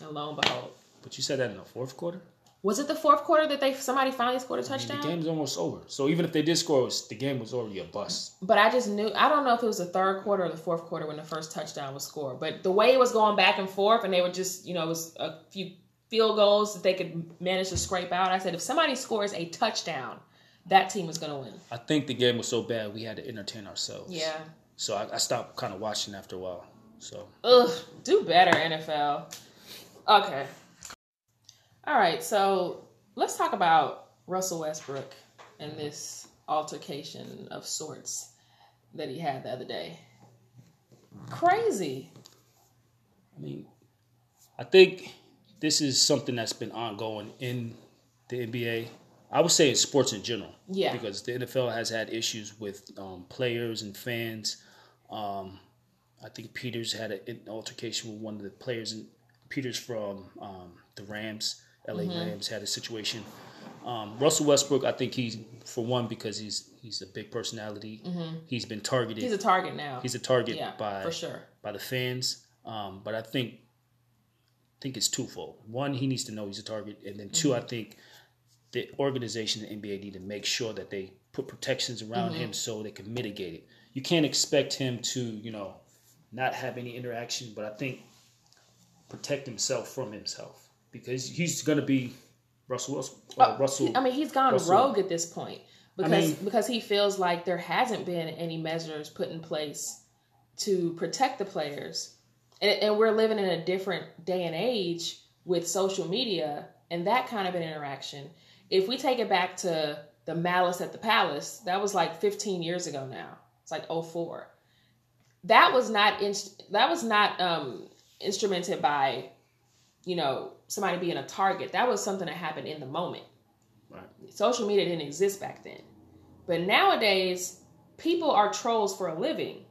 And lo and behold, But you said that in the fourth quarter. was it the fourth quarter that they somebody finally scored a I mean, touchdown? the game's almost over. So even if they did score, was- the game was already a bust. But I just knew I don't know if it was the third quarter or the fourth quarter when the first touchdown was scored. But the way it was going back and forth, and they were just you know it was a few field goals that they could manage to scrape out. I said if somebody scores a touchdown, that team is going to win. I think the game was so bad we had to entertain ourselves. Yeah. So I, I stopped kind of watching after a while. So Ugh, do better, NFL. Okay. All right, so let's talk about Russell Westbrook and this altercation of sorts that he had the other day. Crazy. I mean, I think this is something that's been ongoing in the NBA. I would say in sports in general. Yeah. Because the NFL has had issues with um, players and fans. Um, I think Peters had an altercation with one of the players. And Peters from um, the Rams, LA Mm-hmm. Rams, had a situation. Um, Russell Westbrook, I think he's for one because he's he's a big personality. He's been targeted. Mm-hmm. He's a target now. He's a target yeah, by for sure. by the fans. Um, but I think I think it's twofold. One, he needs to know he's a target, and then 2 I think the organization, the NBA, need to make sure that they put protections around him so they can mitigate it. You can't expect him to, you know, not have any interaction, but I think protect himself from himself because he's going to be Russell. Wilson- uh, Russell. I mean, he's gone Russell- rogue at this point because mean- because he feels like there hasn't been any measures put in place to protect the players, and, and we're living in a different day and age with social media and that kind of an interaction. If we take it back to the Malice at the Palace, that was like 15 years ago now. It's like 04. That was not in, that was not um, instrumented by you know, somebody being a target. That was something that happened in the moment. Right. Social media didn't exist back then. But nowadays, people are trolls for a living.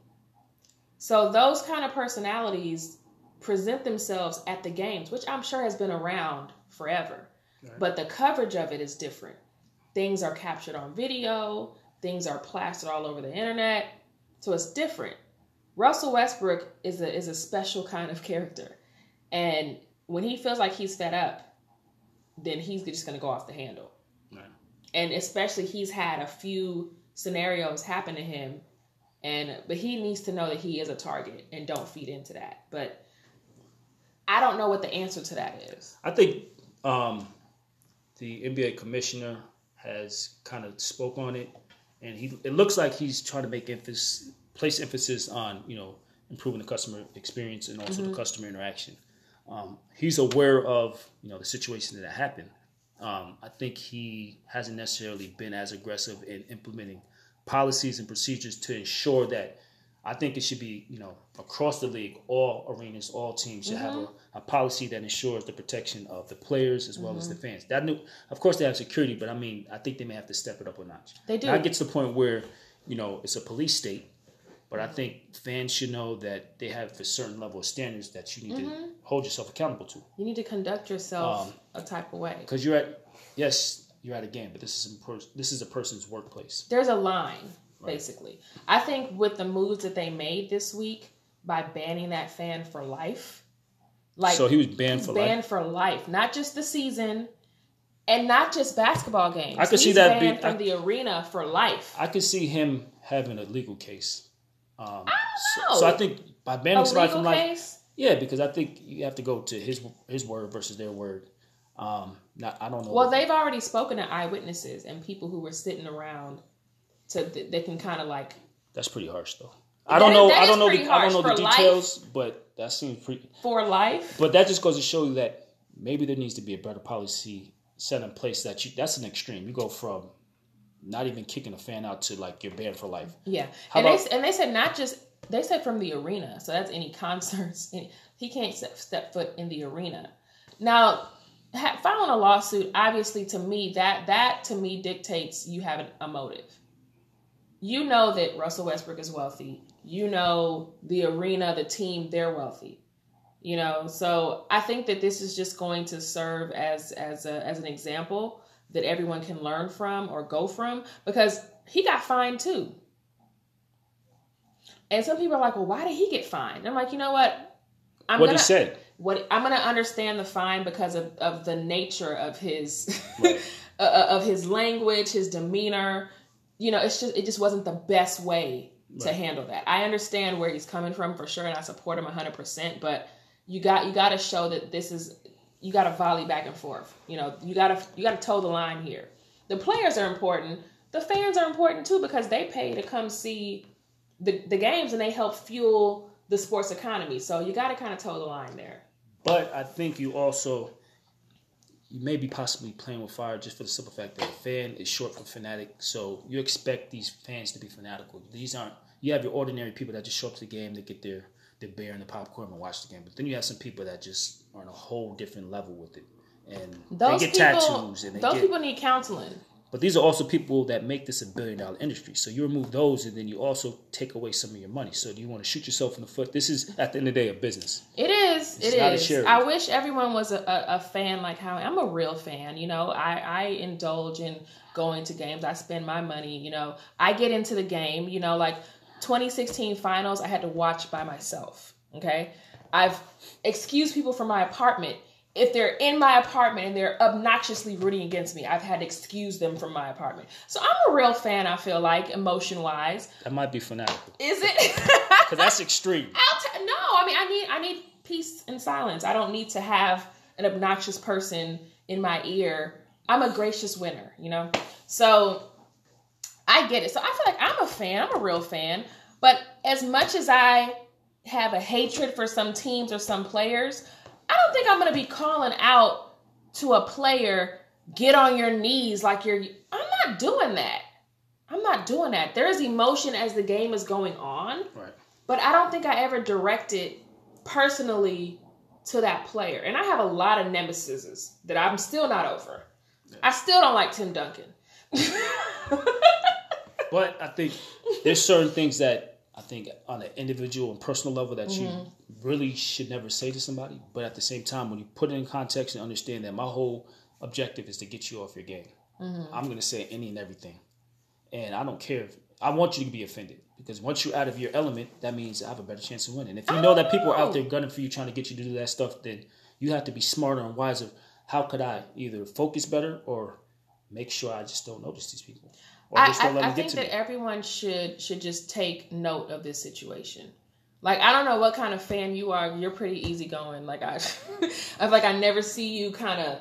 So those kind of personalities present themselves at the games, which I'm sure has been around forever. But the coverage of it is different. Things are captured on video, things are plastered all over the internet. So it's different. Russell Westbrook is a is a special kind of character. And when he feels like he's fed up, then he's just going to go off the handle. Right. And especially he's had a few scenarios happen to him and but he needs to know that he is a target and don't feed into that. But I don't know what the answer to that is. I think um, the NBA commissioner has kind of spoke on it, and he it looks like he's trying to make emphasis, place emphasis on you know improving the customer experience and also the customer interaction. Um, he's aware of you know the situation that happened. Um, I think he hasn't necessarily been as aggressive in implementing policies and procedures to ensure that I think it should be, you know, across the league, all arenas, all teams should have a, a policy that ensures the protection of the players as well as the fans. That new, of course, they have security, but I mean, I think they may have to step it up a notch. They do. Now it gets to the point where, you know, it's a police state, but I think fans should know that they have a certain level of standards that you need to hold yourself accountable to. You need to conduct yourself Um, a type of way. Because you're at, yes, you're at a game, but this is this is a person's workplace. There's a line, basically. I think with the moves that they made this week by banning that fan for life, like so he was banned for banned life. for life, not just the season, and not just basketball games. I could see that banned being- from I- the arena for life. I could see him having a legal case. Um, know. so, so I think by banning somebody from life, case. yeah, because I think you have to go to his his word versus their word. Um, not, I don't know. Well, they've already spoken to eyewitnesses and people who were sitting around, to they can kind of like that's pretty harsh, though. I don't That- know. I don't know. The, I don't know the for life. details, but that seems pretty. for life. But that just goes to show you that maybe there needs to be a better policy set in place. That you that's an extreme. You go from not even kicking a fan out to like you're banned for life. Yeah, How and about- they and they said not just they said from the arena, so that's any concerts. [LAUGHS] Any, he can't step, step foot in the arena. Now, ha, filing a lawsuit, obviously, to me that that to me dictates you have a, a motive. You know that Russell Westbrook is wealthy. You know the arena, the team, they're wealthy. You know, so I think that this is just going to serve as as a, as an example that everyone can learn from or go from because he got fined too. And some people are like, "Well, why did he get fined?" I'm like, you know what? I'm what gonna he said. what I'm gonna understand the fine because of, of the nature of his [LAUGHS] Right. uh, of his language, his demeanor. You know, it's just it just wasn't the best way to handle that. I understand where he's coming from for sure, and I support him 100. percent But you got you got to show that this is you got to volley back and forth. You know, you got to you got to toe the line here. The players are important. The fans are important too because they pay to come see the the games and they help fuel the sports economy. So you got to kind of toe the line there. But I think you also you may be possibly playing with fire just for the simple fact that a fan is short for fanatic. So you expect these fans to be fanatical. These aren't you have your ordinary people that just show up to the game to get their their beer and the popcorn and watch the game. But then you have some people that just are on a whole different level with it. And Those they get people, tattoos and they those get people need counseling. but these are also people that make this a billion dollar industry. So you remove those and then you also take away some of your money. So do you want to shoot yourself in the foot? This is at the end of the day a business. It is. It's It is. charity. I wish everyone was a, a, a fan like how I'm a real fan. You know, I, I indulge in going to games. I spend my money. You know, I get into the game. You know, like 2016 finals, I had to watch by myself. Okay, I've excused people from my apartment. If they're in my apartment and they're obnoxiously rooting against me, I've had to excuse them from my apartment. So I'm a real fan. I feel like emotion wise. That might be fanatical. Is it? [LAUGHS] Because that's extreme. [LAUGHS] I'll t- no, I mean, I need I need peace and silence. I don't need to have an obnoxious person in my ear. I'm a gracious winner, you know. So I get it. So I feel like I'm a fan. I'm a real fan. But as much as I have a hatred for some teams or some players, I don't think I'm going to be calling out to a player, get on your knees like you're. I'm not doing that. I'm not doing that. There is emotion as the game is going on. Right. But I don't think I ever directed personally to that player. And I have a lot of nemesis that I'm still not over. I still don't like Tim Duncan. [LAUGHS] But I think there's certain things that I think on an individual and personal level that Mm-hmm. you really should never say to somebody. But at the same time, when you put it in context and understand that my whole objective is to get you off your game, Mm-hmm. I'm going to say any and everything. And I don't care if I want you to be offended because once you're out of your element, that means I have a better chance of winning. If you know that people are out there gunning for you, trying to get you to do that stuff, then you have to be smarter and wiser. How could I either focus better or make sure I just don't notice these people? Or I, just don't I, let I them get think that everyone should should just take note of this situation. Like I don't know what kind of fan you are. You're pretty easygoing. Like I, [LAUGHS] I like I never see you kind of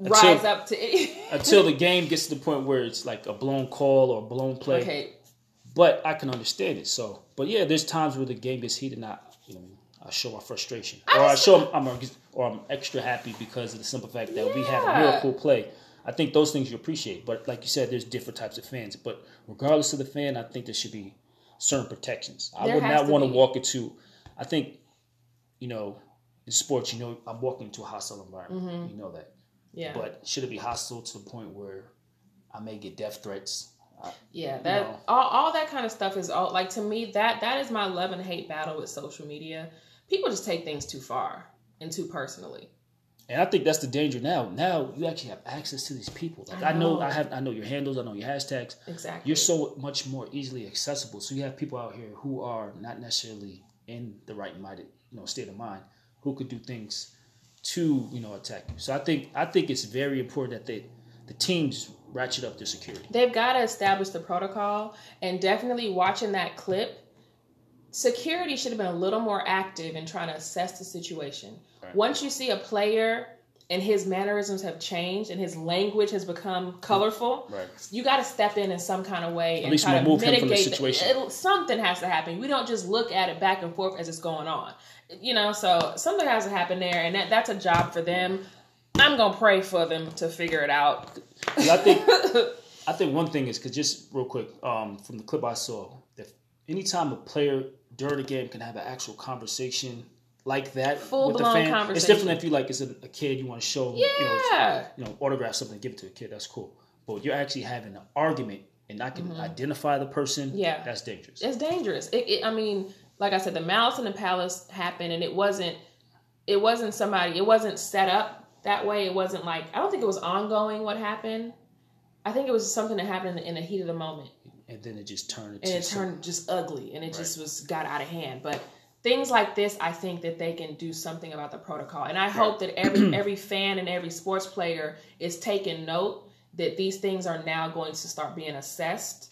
rise Until, up to it. [LAUGHS] until the game gets to the point where it's like a blown call or a blown play. okay, But I can understand it. So, but yeah, there's times where the game gets heated. And I, you know, I show my frustration, or I show I'm, I'm or I'm extra happy because of the simple fact that we had a Yeah. miracle play. I think those things you appreciate. But like you said, there's different types of fans. But regardless of the fan, I think there should be certain protections. I would not to want to walk into. I think, you know, in sports, you know, I'm walking into a hostile environment. You know that. Mm-hmm. Yeah. But should it be hostile to the point where I may get death threats? I, Yeah, that know. all, all that kind of stuff is all like to me that that is my love and hate battle with social media. People just take things too far and too personally. And I think that's the danger now. Now you actually have access to these people. Like I I know, know. I have I know your handles, I know your hashtags. Exactly. You're so much more easily accessible. So you have people out here who are not necessarily in the right minded, you know, state of mind, who could do things to, you know, attack you. So I think I think it's very important that they the teams ratchet up their security. They've got to establish the protocol and definitely watching that clip. Security should have been a little more active in trying to assess the situation. Once you see a player and his mannerisms have changed and his language has become colorful, Right. you got to step in in some kind of way and least try to from the mitigate situation. It, something has to happen. We don't just look at it back and forth as it's going on. You know, so something has to happen there, and that, that's a job for them. I'm gonna pray for them to figure it out. I think [LAUGHS] I think one thing is because just real quick um, from the clip I saw, if anytime a player during a game can have an actual conversation like that with the Full-blown fan, it's conversation. different if you like it's a, a kid you want to show you know Yeah. you know autograph something give it to a kid that's cool, but you're actually having an argument and I can identify the person. Mm-hmm. Yeah. that's dangerous. It's dangerous. It, it, I mean, like I said, the Malice in the Palace happened, and it wasn't. It wasn't somebody. It wasn't set up that way. It wasn't like I don't think it was ongoing. What happened? I think it was something that happened in the heat of the moment, and then it just turned. and it turned just ugly, and it just was got out of hand. But things like this, I think that they can do something about the protocol, and I hope that every [CLEARS THROAT] every fan and every sports player is taking note that these things are now going to start being assessed,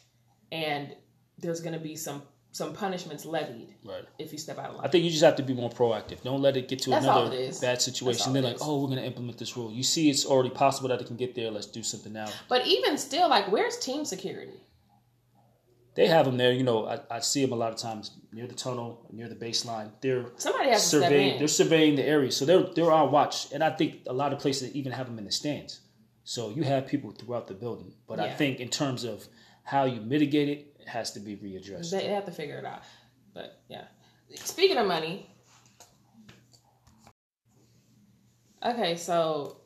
and there's going to be some some punishments levied right. if you step out of line. I think you just have to be more proactive. Don't let it get to That's another bad situation. They're like, oh, we're gonna implement this rule. You see, it's already possible that it can get there. Let's do something now. But even still, like, where's team security? They have them there. You know, I, I see them a lot of times near the tunnel, near the baseline. They're Somebody has surveying. in. They're surveying the area, so they're they're on watch. And I think a lot of places even have them in the stands. So you have people throughout the building. But I think in terms of how you mitigate it, it has to be readdressed. They have to figure it out. But yeah. Speaking of money. Okay, so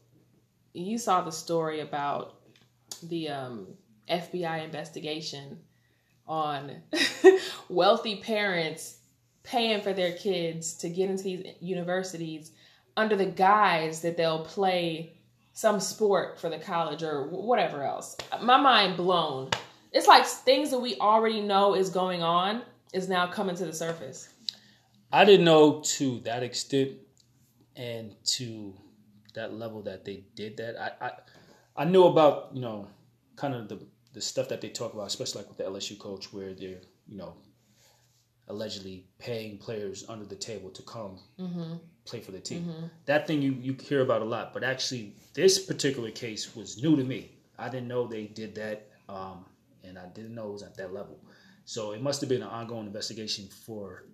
you saw the story about the um, FBI investigation on [LAUGHS] wealthy parents paying for their kids to get into these universities under the guise that they'll play some sport for the college or whatever else. My mind blown. It's like things that we already know is going on is now coming to the surface. I didn't know to that extent and to that level that they did that. I I, I knew about you know kind of the the stuff that they talk about, especially like with the LSU coach, where they're you know allegedly paying players under the table to come play for the team. That thing you you hear about a lot, but actually this particular case was new to me. I didn't know they did that, um, and I didn't know it was at that level. So it must have been an ongoing investigation for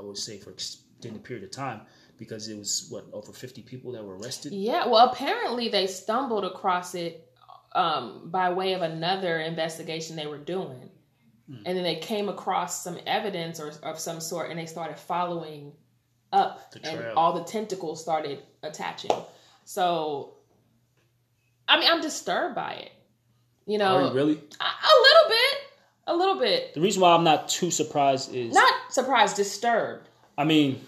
I would say for extended period of time because it was what over 50 people that were arrested. Yeah, well, apparently they stumbled across it um, by way of another investigation they were doing. And then they came across some evidence or of some sort and they started following up The and all the tentacles started attaching. So, I mean, I'm disturbed by it. You know, Are you really? a, a little bit, a little bit. The reason why I'm not too surprised is Not surprised, disturbed. I mean,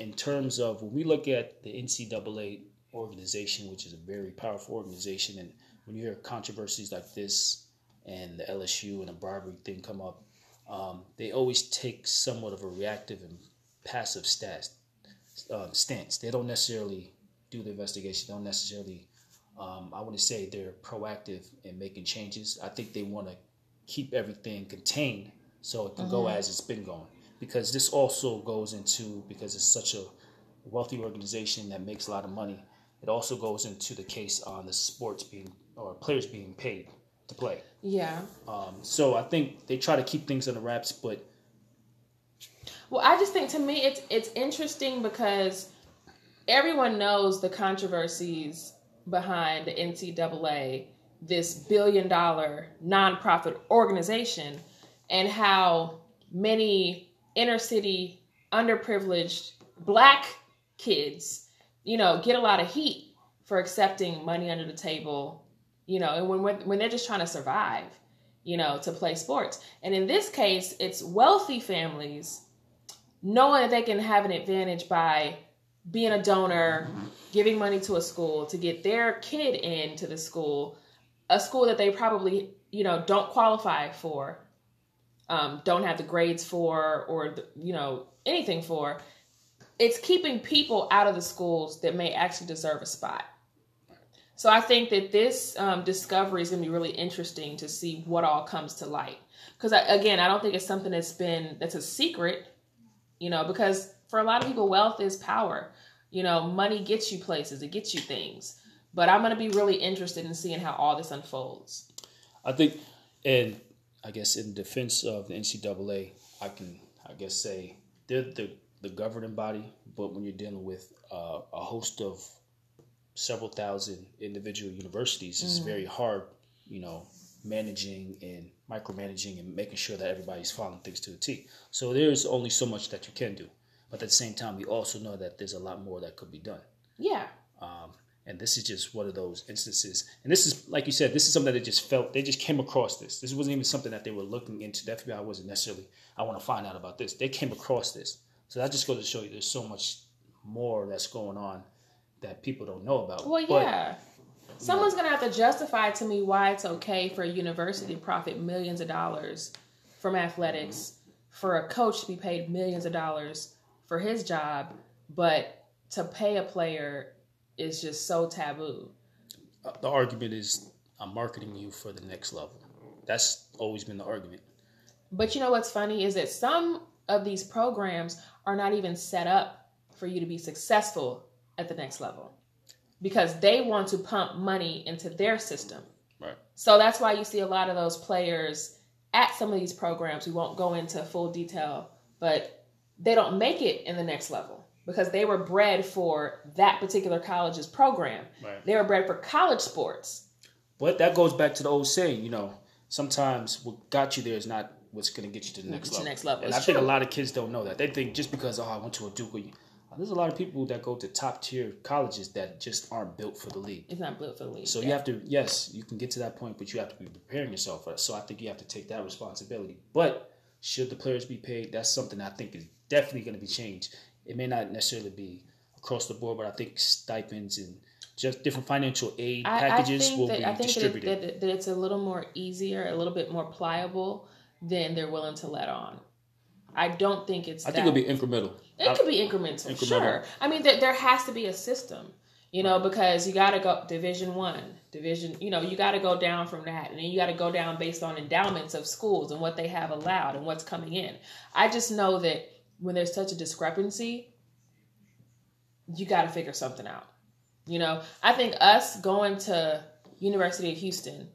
in terms of when we look at the NCAA organization, which is a very powerful organization, and when you hear controversies like this and the LSU and the bribery thing come up, um, they always take somewhat of a reactive and passive stance. Um, stance. They don't necessarily do the investigation. They don't necessarily. Um, I want to say they're proactive in making changes. I think they want to keep everything contained so it can go as it's been going. Because this also goes into because it's such a wealthy organization that makes a lot of money. It also goes into the case on the sports being or players being paid to play. Yeah. Um, so I think they try to keep things under wraps, but Well, I just think to me it's it's interesting because everyone knows the controversies behind the NCAA, this billion dollar nonprofit organization, and how many inner city underprivileged black kids, you know, get a lot of heat for accepting money under the table, you know, and when when they're just trying to survive, you know, to play sports. And in this case, it's wealthy families knowing that they can have an advantage by being a donor, giving money to a school to get their kid into the school, a school that they probably, you know, don't qualify for, um, don't have the grades for, or, the, you know, anything for. It's keeping people out of the schools that may actually deserve a spot. So I think that this um, discovery is going to be really interesting to see what all comes to light. Because again, I don't think it's something that's been that's a secret, you know, because for a lot of people, wealth is power. You know, money gets you places, it gets you things. But I'm going to be really interested in seeing how all this unfolds. I think, and I guess in defense of the NCAA, I can, I guess, say they're the, the governing body, but when you're dealing with uh, a host of several thousand individual universities, mm-hmm. it's very hard, you know, managing and micromanaging and making sure that everybody's following things to a T. So there's only so much that you can do. But at the same time, we also know that there's a lot more that could be done. Yeah. Um, and this is just one of those instances. And this is, like you said, this is something that they just felt, they just came across this. This wasn't even something that they were looking into. The FBI wasn't necessarily, I want to find out about this. They came across this. So that just goes to show you there's so much more that's going on that people don't know about. Well, yeah. But, Someone's going to have to justify to me why it's okay for a university to profit millions of dollars from athletics, for a coach to be paid millions of dollars for his job, but to pay a player is just so taboo. Uh, the argument is I'm marketing you for the next level. That's always been the argument. But you know what's funny is that some of these programs are not even set up for you to be successful at the next level because they want to pump money into their system. Right. So that's why you see a lot of those players at some of these programs. We won't go into full detail, but they don't make it in the next level because they were bred for that particular college's program. Right. They were bred for college sports. But that goes back to the old saying, you know, sometimes what got you there is not what's going to get you to the next level. next level. And it's I think a lot of kids don't know that. They think just because oh I went to a Duke, there's a lot of people that go to top tier colleges that just aren't built for the league. It's not built for the league. So yeah. you have to yes, you can get to that point, but you have to be preparing yourself for it. So I think you have to take that responsibility. But should the players be paid? That's something I think is definitely going to be changed. It may not necessarily be across the board, but I think stipends and just different financial aid packages will that, be I think distributed. That, it, that, that it's a little more easier, a little bit more pliable than they're willing to let on. I don't think it's. I think it'll be incremental. It I, could be incremental, incremental, sure. I mean, there, there has to be a system, you know, because you got to go Division One, Division. You know, you got to go down from that, and then you got to go down based on endowments of schools and what they have allowed and what's coming in. I just know that when there's such a discrepancy, you got to figure something out. You know, I think us going to University of Houston,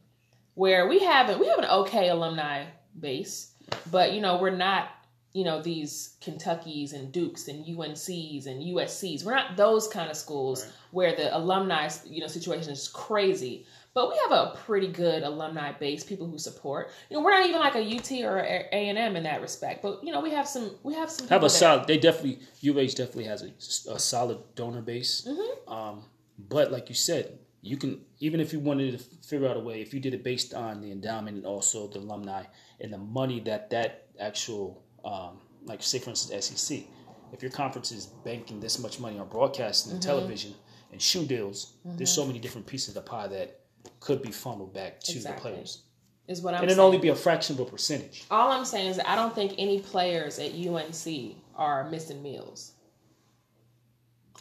where we have we have an okay alumni base, but you know we're not you know these Kentuckies and Dukes and UNCs and USCs. We're not those kind of schools right. where the alumni you know situation is crazy. But we have a pretty good alumni base, people who support. You know, we're not even like a UT or A and M in that respect, but you know, we have some. We have some. Have a solid. They definitely UH definitely has a, a solid donor base. Mm-hmm. Um, but like you said, you can even if you wanted to figure out a way, if you did it based on the endowment and also the alumni and the money that that actual, um, like say for instance SEC, if your conference is banking this much money on broadcasting and mm-hmm. television and shoe deals, mm-hmm. there's so many different pieces of the pie that could be funneled back to exactly. the players. Is what I'm. And it'd only be a fraction of a percentage. All I'm saying is I don't think any players at UNC are missing meals.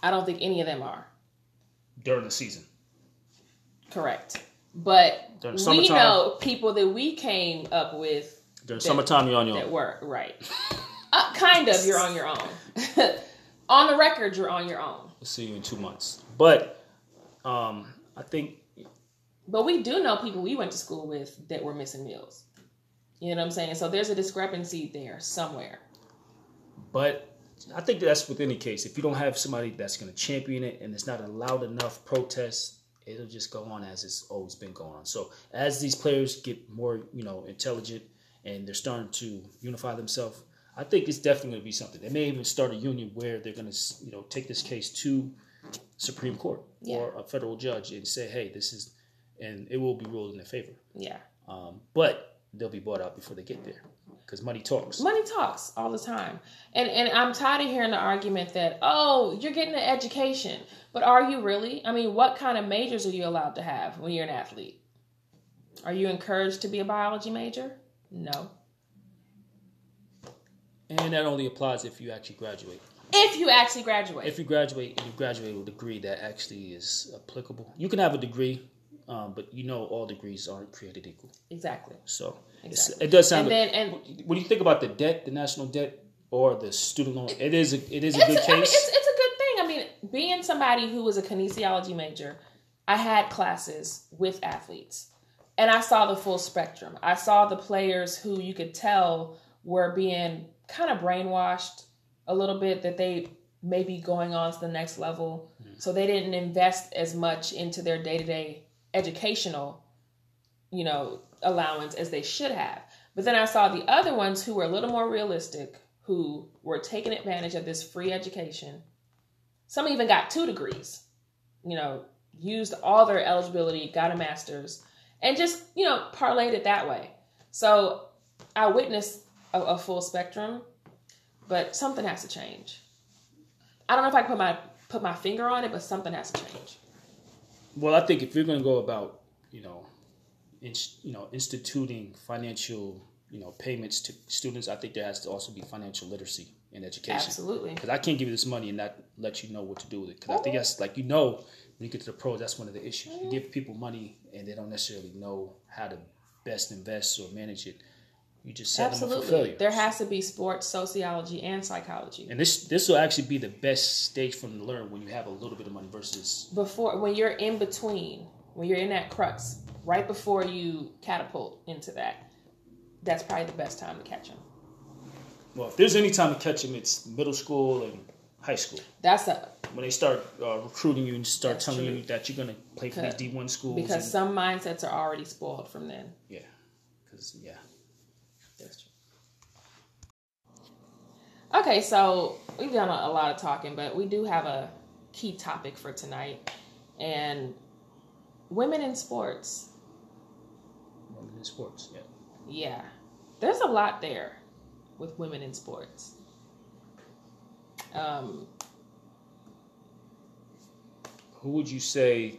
I don't think any of them are. During the season. Correct. But we know people that we came up with. During that, summertime, you're on your own. that own. Work right. uh, kind of, you're on your own. [LAUGHS] on the record, you're on your own. We'll see you in two months. But um, I think but we do know people we went to school with that were missing meals. You know what I'm saying? So there's a discrepancy there somewhere. But I think that's with any case. If you don't have somebody that's going to champion it and it's not a loud enough protest, it'll just go on as it's always been going on. So as these players get more, you know, intelligent and they're starting to unify themselves, I think it's definitely going to be something. They may even start a union where they're going to, you know, take this case to Supreme Court Yeah. or a federal judge and say, "Hey, this is," and it will be ruled in their favor. Yeah. Um, but they'll be bought out before they get there because money talks. Money talks all the time. And and I'm tired of hearing the argument that, oh, you're getting an education. But are you really? I mean, what kind of majors are you allowed to have when you're an athlete? Are you encouraged to be a biology major? No. And that only applies if you actually graduate. If you actually graduate. If you graduate and you graduate with a degree that actually is applicable, you can have a degree, um, but you know all degrees aren't created equal. exactly. So Exactly. it does sound. And then and when you think about the debt, the national debt, or the student loan, it is a, it is a good I mean, case. it's, it's a good thing. I mean, being somebody who was a kinesiology major, I had classes with athletes, and I saw the full spectrum. I saw the players who you could tell were being kind of brainwashed a little bit that they may be going on to the next level, mm-hmm. so they didn't invest as much into their day to day educational, you know, allowance as they should have. But then I saw the other ones who were a little more realistic, who were taking advantage of this free education. Some even got two degrees, you know, used all their eligibility, got a master's, and just, you know, parlayed it that way. So I witnessed a, a full spectrum, but something has to change. I don't know if I can put my put my finger on it, but something has to change. Well, I think if you're going to go about, you know, in, you know, instituting financial, you know, payments to students, I think there has to also be financial literacy in education. Absolutely. Because I can't give you this money and not let you know what to do with it. Because I think that's like you know when you get to the pros, that's one of the issues. You mm-hmm. give people money and they don't necessarily know how to best invest or manage it. You just set them up for Absolutely. failure. There has to be sports sociology and psychology. and this this will actually be the best stage for them to learn when you have a little bit of money versus before when you're in between when you're in that crux right before you catapult into that that's probably the best time to catch them well, if there's any time to catch them, it's middle school and high school. that's a when they start uh, recruiting you and start telling true. you that you're going to play for these D1 schools. because and- some mindsets are already spoiled from then yeah, because yeah, that's true okay so we've done a, a lot of talking but we do have a key topic for tonight and women in sports women in sports. Yeah, yeah there's a lot there with women in sports um who would you say,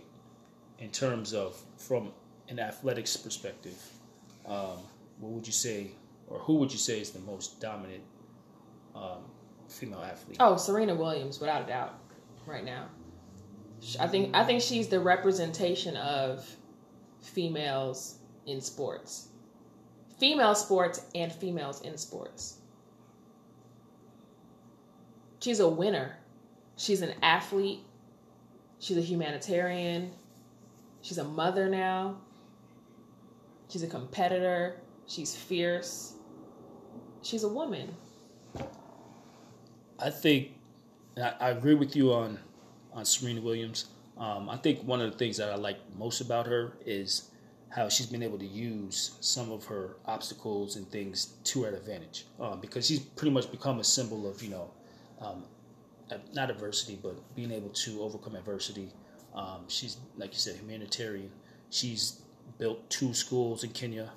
in terms of from an athletics perspective, um, what would you say, or who would you say is the most dominant um, female athlete? Oh, Serena Williams, without a doubt, right now. I think I think she's the representation of females in sports, female sports, and females in sports. She's a winner. She's an athlete. She's a humanitarian. She's a mother now. She's a competitor. She's fierce. She's a woman. I think I, I agree with you on on Serena Williams. Um, I think one of the things that I like most about her is how she's been able to use some of her obstacles and things to her advantage. Um, because she's pretty much become a symbol of you know, um, not adversity, but being able to overcome adversity. Um, she's like you said, humanitarian. She's built two schools in Kenya.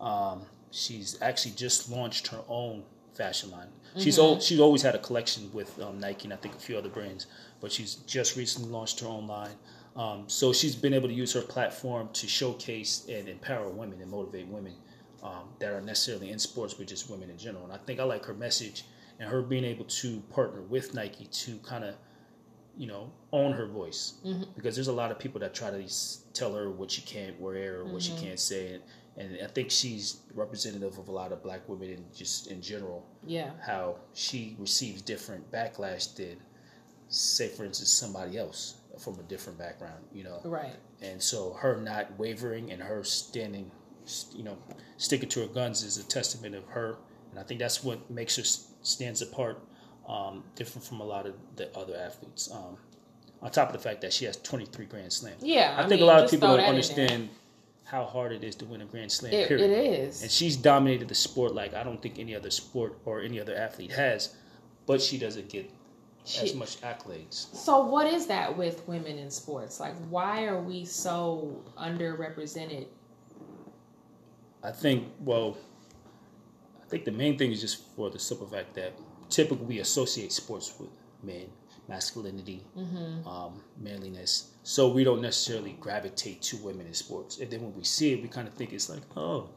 Um, she's actually just launched her own fashion line. She's al- she's always had a collection with um, Nike and I think a few other brands, but she's just recently launched her own line. Um, so she's been able to use her platform to showcase and empower women and motivate women um, that are necessarily in sports, but just women in general. And I think I like her message and her being able to partner with Nike to kind of you know, own her voice mm-hmm. because there's a lot of people that try to tell her what she can't wear or what she mm-hmm. can't say, and, and I think she's representative of a lot of black women in just in general. Yeah. How she receives different backlash than, say, for instance, somebody else from a different background. You know, Right. and so her not wavering and her standing, you know, sticking to her guns is a testament of her, and I think that's what makes her stands apart, um, different from a lot of the other athletes. Um, on top of the fact that she has 23 Grand Slams. Yeah. I, think a lot of people don't understand how hard it is to win a Grand Slam. It, period. it is. And she's dominated the sport like I don't think any other sport or any other athlete has, but she doesn't get She- as much accolades. So what is that with women in sports? Like why are we so underrepresented? I think well, I think the main thing is just for the simple fact that typically we associate sports with men, masculinity, um, manliness. So we don't necessarily gravitate to women in sports. And then when we see it, we kind of think it's like, oh,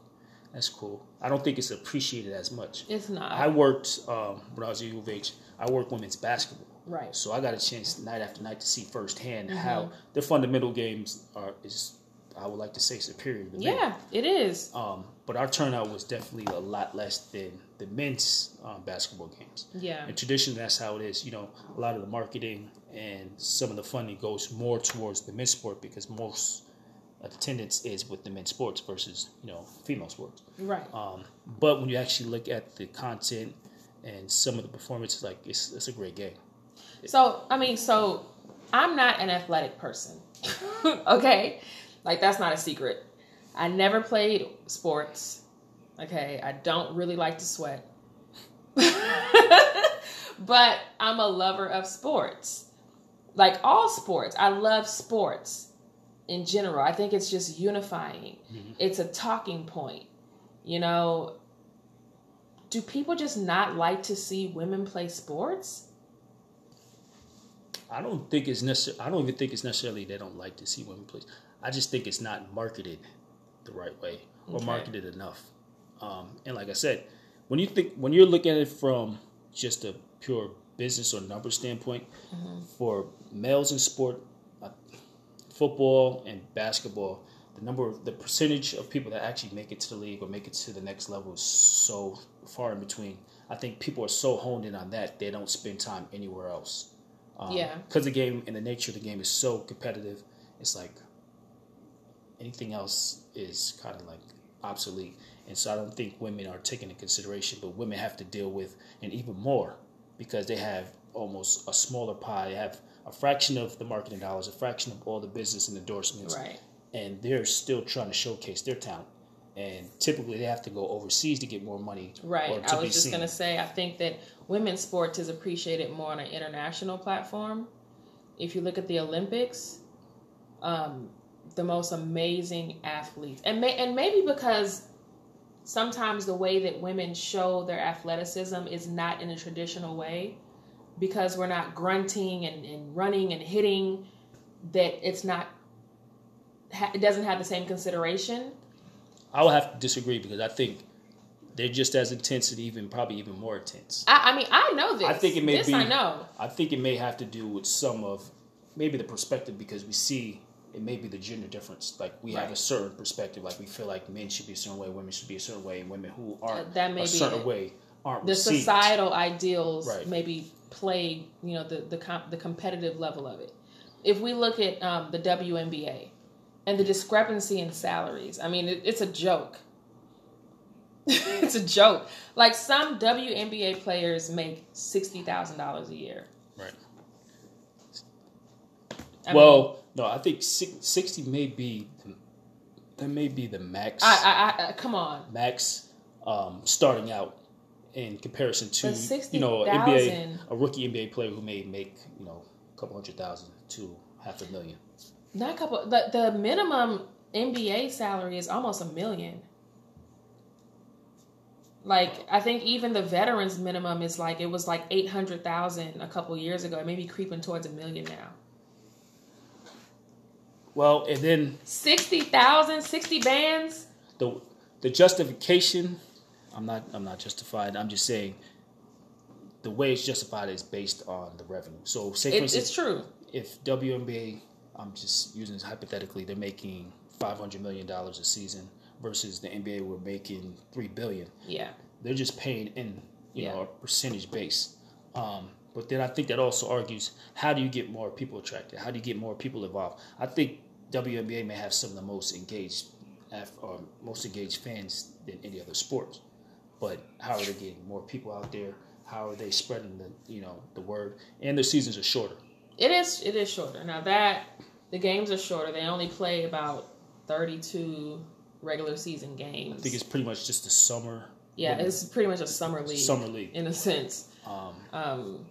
that's cool. I don't think it's appreciated as much. It's not. I worked um, when I was at U of H. I worked women's basketball, right. so I got a chance night after night to see firsthand Mm-hmm. how the fundamental games are is I would like to say superior to men. Yeah, it is. Um, but our turnout was definitely a lot less than the men's um, basketball games. Yeah. And traditionally, that's how it is. You know, a lot of the marketing and some of the funding goes more towards the men's sport because most attendance is with the men's sports versus you know female sports. Right. Um, but when you actually look at the content and some of the performances, like it's it's a great game. So, I mean, so I'm not an athletic person. [LAUGHS] okay? Like, that's not a secret. I never played sports. Okay? I don't really like to sweat. [LAUGHS] but I'm a lover of sports. Like, all sports. I love sports in general. I think it's just unifying, mm-hmm. it's a talking point. You know, do people just not like to see women play sports? I don't think it's necessary. I don't even think it's necessarily they don't like to see women play. I just think it's not marketed the right way or Okay. marketed enough. Um, and like I said, when you think when you're looking at it from just a pure business or number standpoint, for males in sport, uh, football and basketball, the number of the percentage of people that actually make it to the league or make it to the next level is so far in between. I think people are so honed in on that they don't spend time anywhere else. Um, Yeah. Because the game and the nature of the game is so competitive, it's like anything else is kind of like obsolete. And so I don't think women are taken into consideration, but women have to deal with, and even more, because they have almost a smaller pie. They have a fraction of the marketing dollars, a fraction of all the business and endorsements, Right. and they're still trying to showcase their talent. And typically, they have to go overseas to get more money, Right. I was just going to say, I think that women's sports is appreciated more on an international platform. If you look at the Olympics, um, the most amazing athletes, and may, and maybe because sometimes the way that women show their athleticism is not in a traditional way, because we're not grunting and, and running and hitting, that it's not, it doesn't have the same consideration. I would have to disagree because I think they're just as intense and even probably even more intense. I, I mean, I know this. I think it may this be. I know. I think it may have to do with some of maybe the perspective because we see it may be the gender difference. Like we have a certain perspective. Like we feel like men should be a certain way, women should be a certain way, and women who aren't that may a certain it. way aren't the received. societal ideals Right. maybe play you know the the com- the competitive level of it. If we look at um, the WNBA and the discrepancy in salaries, I mean it, it's a joke. [LAUGHS] it's a joke. Like some WNBA players make sixty thousand dollars a year. Right. I well, no, I think sixty may be that may be the max. I, I, I come on. max um, starting out in comparison to But you know NBA a rookie NBA player who may make you know a couple hundred thousand to half a million. Not a couple. The the minimum NBA salary is almost a million. Like I think even the veterans minimum is like it was like eight hundred thousand a couple years ago. It may be creeping towards a million now. Well, and then 60,000, 60 bands. the the justification, I'm not I'm not justified. I'm just saying the way it's justified is based on the revenue. So say It, instance, it's true. if WNBA, I'm just using this hypothetically, they're making 500 million dollars a season versus the NBA we're making three billion. Yeah. they're just paying in you know a percentage base um, but then i think that also argues how do you get more people attracted how do you get more people involved i think WNBA may have some of the most engaged or most engaged fans than any other sport but how are they getting more people out there how are they spreading the you know the word and their seasons are shorter It is it is shorter. Now that the games are shorter, they only play about 32 regular season games. I think it's pretty much just the summer. yeah, it's pretty much a summer league. Summer league. in a sense. Um, Um,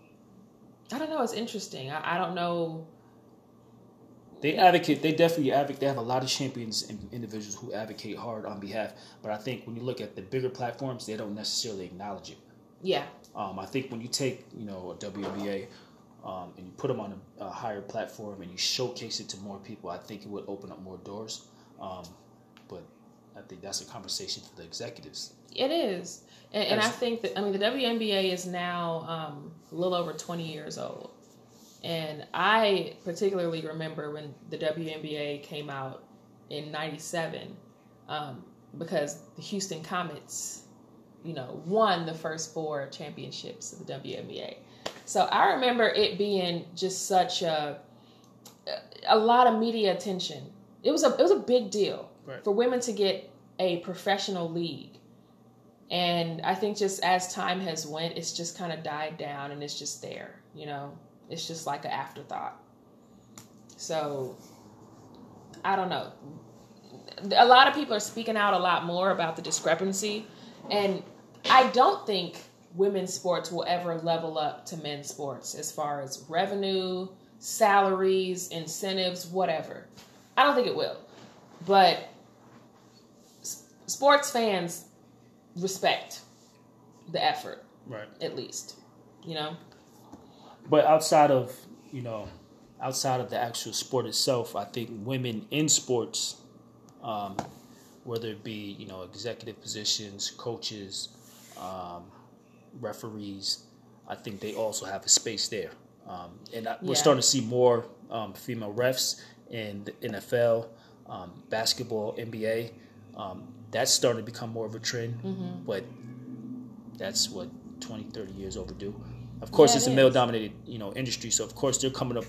I don't know. It's interesting. I, I don't know. they advocate. They definitely advocate. They have a lot of champions and individuals who advocate hard on behalf. But I think when you look at the bigger platforms, they don't necessarily acknowledge it. Yeah, Um, I think when you take you know a WNBA um, and you put them on a, a higher platform and you showcase it to more people, I think it would open up more doors. Um, but I think that's a conversation for the executives. it is. And, and I think that I mean the WNBA is now um, a little over 20 years old, and I particularly remember when the WNBA came out in '97 um, because the Houston Comets, you know, won the first four championships of the WNBA. So I remember it being just such a a lot of media attention. It was a it was a big deal Right. for women to get a professional league. And I think just as time has went, it's just kind of died down and it's just there, you know. It's just like an afterthought. So I don't know. A lot of people are speaking out a lot more about the discrepancy and I don't think women's sports will ever level up to men's sports as far as revenue, salaries, incentives, whatever. I don't think it will. But sports fans respect the effort, Right. at least. You know? But outside of you know, outside of the actual sport itself, I think women in sports, um, whether it be you know executive positions, coaches, um, referees, I think they also have a space there. Um, and I, we're Yeah. starting to see more um, female refs in the NFL, um, basketball, NBA. Um, that's starting to become more of a trend, Mm-hmm. but that's what 20, 30 years overdue. Of course, Yeah, it's it a male-dominated, you know, industry. So of course they're coming up.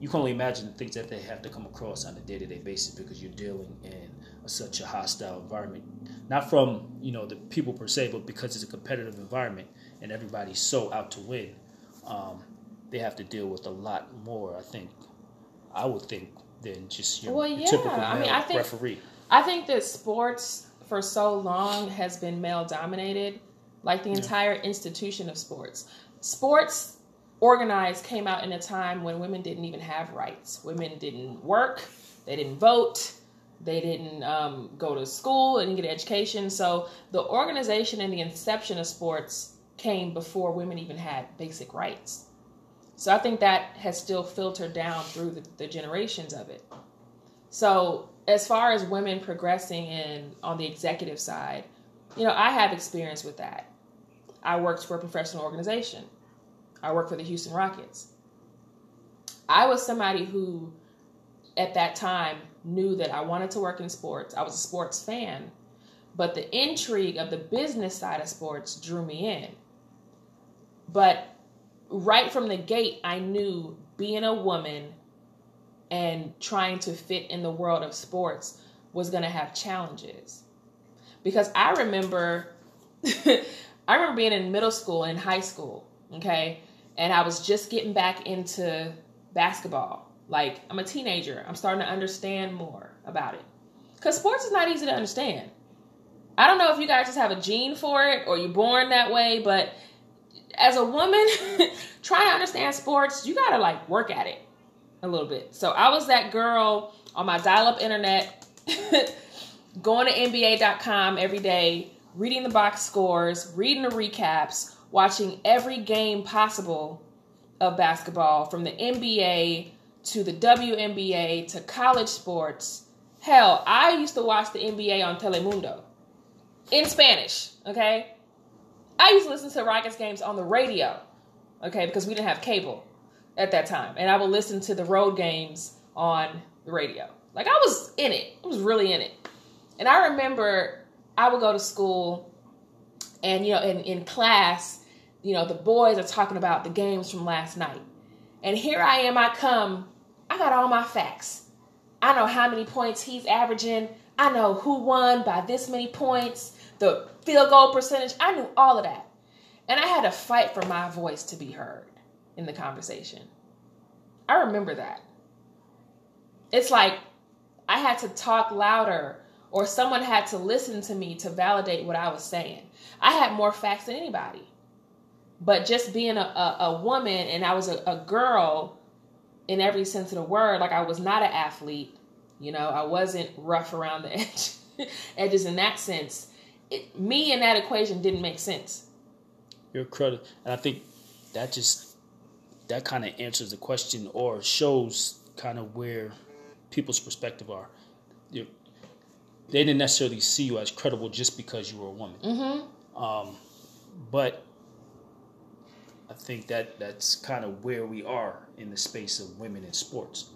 You can only imagine the things that they have to come across on a day-to-day basis because you're dealing in a, such a hostile environment. Not from you know the people per se, but because it's a competitive environment and everybody's so out to win. Um, they have to deal with a lot more. I think. I would think than just your, Well, your yeah. typical I mean, I think- referee. I think that sports for so long has been male dominated, like the entire institution of sports. Sports organized came out in a time when women didn't even have rights. Women didn't work, they didn't vote, they didn't um, go to school and get education. So the organization and the inception of sports came before women even had basic rights. So I think that has still filtered down through the, the generations of it. So as far as women progressing in on the executive side, you know, I have experience with that. I worked for a professional organization. I worked for the Houston Rockets. I was somebody who at that time knew that I wanted to work in sports. I was a sports fan, but the intrigue of the business side of sports drew me in. But right from the gate, I knew being a woman and trying to fit in the world of sports was going to have challenges. Because I remember [LAUGHS] I remember being in middle school and high school, okay? And I was just getting back into basketball. Like I'm a teenager. I'm starting to understand more about it. Cuz sports is not easy to understand. I don't know if you guys just have a gene for it or you're born that way, but as a woman [LAUGHS] trying to understand sports, you got to like work at it a little bit. So I was that girl on my dial up internet, [LAUGHS] going to NBA.com every day, reading the box scores, reading the recaps, watching every game possible of basketball from the NBA to the WNBA to college sports. Hell, I used to watch the NBA on Telemundo in Spanish, okay? I used to listen to Rockets games on the radio, okay, because we didn't have cable at that time. And I would listen to the road games on the radio. Like I was in it. I was really in it. And I remember I would go to school and you know in, in class, you know, the boys are talking about the games from last night. And here I am, I come, I got all my facts. I know how many points he's averaging. I know who won by this many points, the field goal percentage. I knew all of that. And I had to fight for my voice to be heard in the conversation. I remember that. It's like I had to talk louder or someone had to listen to me to validate what I was saying. I had more facts than anybody. But just being a, a, a woman and I was a, a girl in every sense of the word, like I was not an athlete, you know, I wasn't rough around the [LAUGHS] edge, edges in that sense. It, me in that equation didn't make sense. You're credit, and I think that just that kind of answers the question or shows kind of where people's perspective are. You're, they didn't necessarily see you as credible just because you were a woman. Mm-hmm. Um, but I think that that's kind of where we are in the space of women in sports.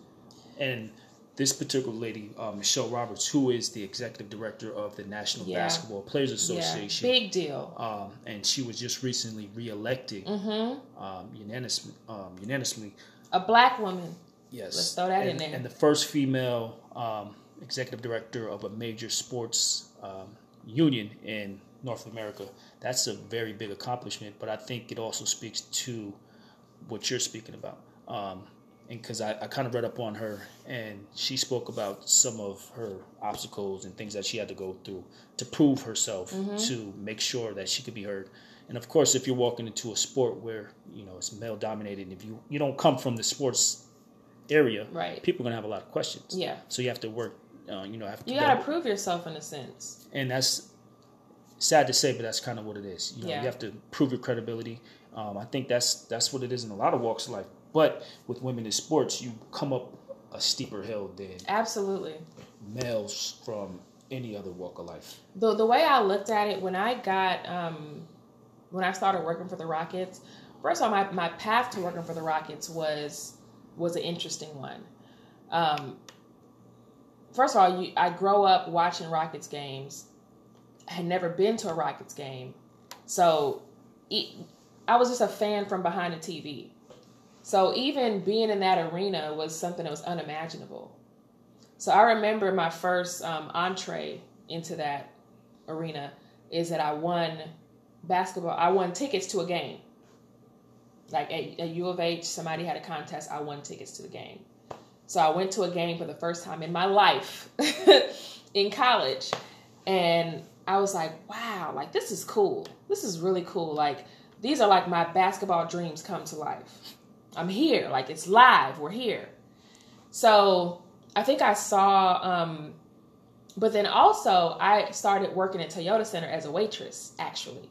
And this particular lady, uh, Michelle Roberts, who is the executive director of the National Yeah. Basketball Players Association, Yeah, big deal. um, and she was just recently reelected Mm-hmm. um, unanimously. Um, unanimously, A black woman. yes. Let's throw that and, in there. And the first female um, executive director of a major sports um, union in North America. That's a very big accomplishment, but I think it also speaks to what you're speaking about. Um, and because I, I kind of read up on her, and she spoke about some of her obstacles and things that she had to go through to prove herself, Mm-hmm. to make sure that she could be heard. And of course, if you're walking into a sport where you know it's male dominated, and if you you don't come from the sports area, Right. people are gonna have a lot of questions. Yeah. So you have to work. Uh, you know, have to You gotta prove yourself in a sense. and that's sad to say, but that's kind of what it is. You know, Yeah. you have to prove your credibility. Um, I think that's that's what it is in a lot of walks of life. But with women in sports, you come up a steeper hill than Absolutely. males from any other walk of life. the the way I looked at it when I got um when I started working for the Rockets, first of all, my, my path to working for the Rockets was was an interesting one. Um, first of all, you, I grow up watching Rockets games. I had never been to a Rockets game, so I was just a fan from behind the TV. So even being in that arena was something that was unimaginable. So I remember my first um, entree into that arena is that I won basketball. I won tickets to a game. Like at, at U of H, somebody had a contest. I won tickets to the game. So I went to a game for the first time in my life [LAUGHS] in college. And I was like, wow, like this is cool. This is really cool. Like these are like my basketball dreams come to life. I'm here. Like it's live. We're here. So I think I saw, um, but then also I started working at Toyota Center as a waitress, actually.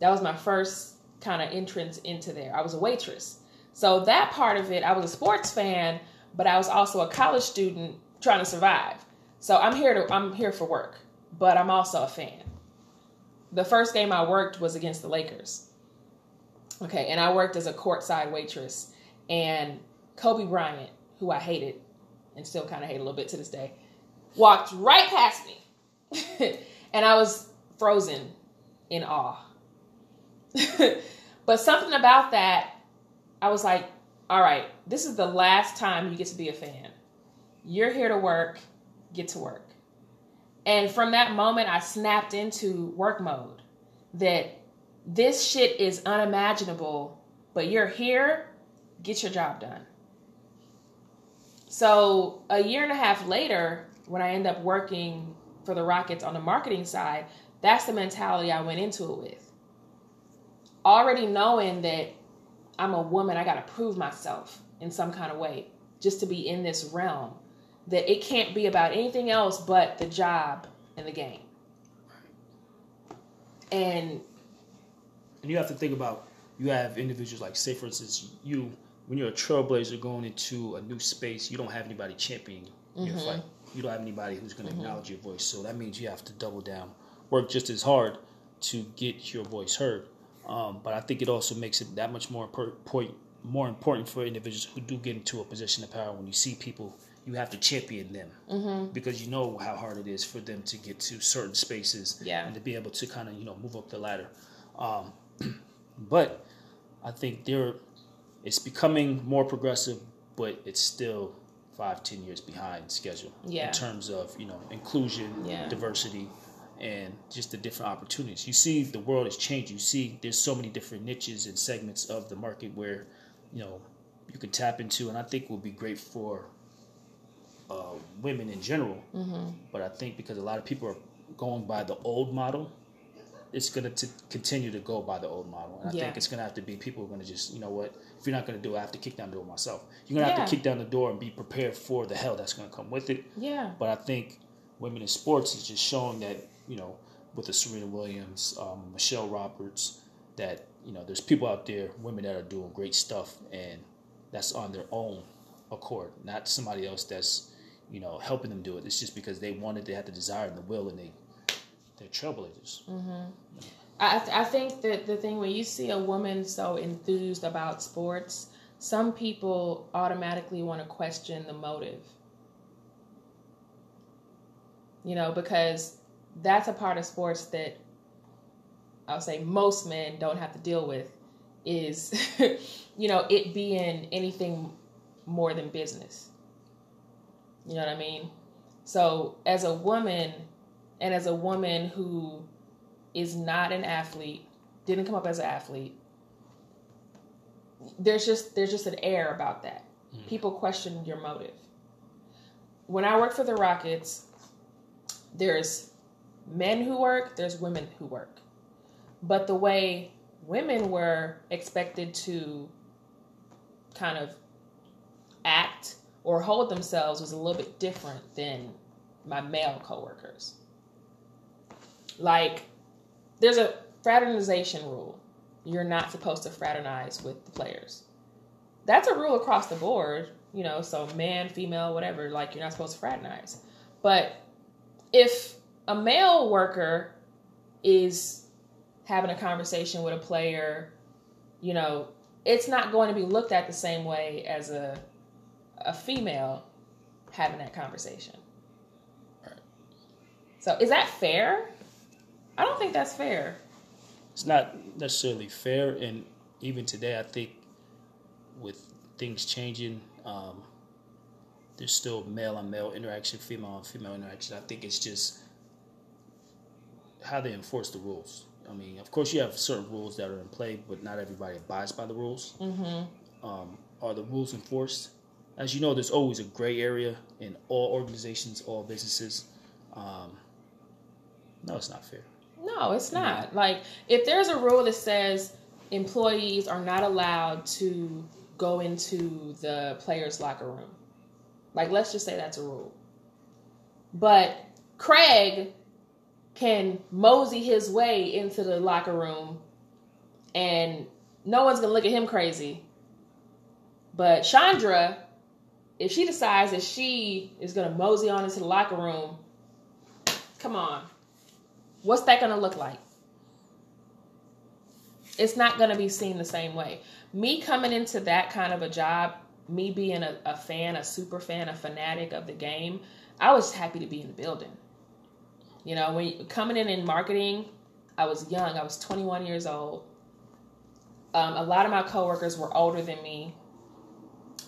That was my first kind of entrance into there. I was a waitress. So that part of it, I was a sports fan, but I was also a college student trying to survive. So I'm here to I'm here for work, but I'm also a fan. The first game I worked was against the Lakers. Okay, and I worked as a courtside waitress and Kobe Bryant, who I hated and still kind of hate a little bit to this day, walked right past me. [LAUGHS] and I was frozen in awe. [LAUGHS] but something about that, I was like, all right, this is the last time you get to be a fan. You're here to work, get to work. And from that moment, I snapped into work mode that this shit is unimaginable, but you're here, get your job done. So a year and a half later, when I end up working for the Rockets on the marketing side, that's the mentality I went into it with. Already knowing that I'm a woman, I got to prove myself in some kind of way just to be in this realm. That it can't be about anything else but the job and the game. And And you have to think about you have individuals like, say, for instance, you when you're a trailblazer going into a new space, you don't have anybody championing your fight. You don't have anybody who's going to acknowledge your voice. So that means you have to double down, work just as hard to get your voice heard. Um, but I think it also makes it that much more important, more important for individuals who do get into a position of power. When you see people, you have to champion them because you know how hard it is for them to get to certain spaces Yeah. and to be able to kind of you know move up the ladder. Um, [CLEARS THROAT] but I think there, it's becoming more progressive, but it's still five, ten years behind schedule Yeah. in terms of you know inclusion, Yeah. diversity, and just the different opportunities. You see, the world has changed. You see, there's so many different niches and segments of the market where you know you can tap into, and I think will be great for uh, women in general. Mm-hmm. But I think because a lot of people are going by the old model, it's going to continue to go by the old model. And I Yeah. think it's going to have to be people are going to just, you know what, if you're not going to do it, I have to kick down the door myself. You're going to Yeah. have to kick down the door and be prepared for the hell that's going to come with it. Yeah. But I think women in sports is just showing that, you know, with the Serena Williams, um, Michelle Roberts, that, you know, there's people out there, women that are doing great stuff and that's on their own accord, not somebody else that's, you know, helping them do it. It's just because they wanted, they had the desire and the will and they, they're trailblazers. Mm-hmm. I, th- I think that the thing when you see a woman so enthused about sports, some people automatically want to question the motive. You know, because that's a part of sports that I'll say most men don't have to deal with is, [LAUGHS] you know, it being anything more than business. You know what I mean? So, as a woman, and as a woman who is not an athlete, didn't come up as an athlete. There's just there's just an air about that. Mm. People question your motive. When I work for the Rockets, there's men who work, there's women who work. But the way women were expected to kind of act or hold themselves was a little bit different than my male coworkers. Like there's a fraternization rule. You're not supposed to fraternize with the players. That's a rule across the board, you know, so man, female, whatever, like you're not supposed to fraternize. But if a male worker is having a conversation with a player, you know, it's not going to be looked at the same way as a a female having that conversation. So is that fair? I don't think that's fair. It's not necessarily fair. And even today, I think with things changing, um, there's still male on male interaction, female on female interaction. I think it's just how they enforce the rules. I mean, of course, you have certain rules that are in play, but not everybody abides by the rules. Mm-hmm. Um, are the rules enforced? As you know, there's always a gray area in all organizations, all businesses. Um, no, it's not fair. No, it's mm-hmm. not. Like if there's a rule that says employees are not allowed to go into the players' locker room. Like let's just say that's a rule. But Craig can mosey his way into the locker room and no one's gonna look at him crazy. But Chandra, if she decides that she is gonna mosey on into the locker room, come on. What's that gonna look like? It's not gonna be seen the same way. Me coming into that kind of a job, me being a, a fan, a super fan, a fanatic of the game, I was happy to be in the building. You know, when coming in in marketing, I was young. I was 21 years old. Um, a lot of my coworkers were older than me.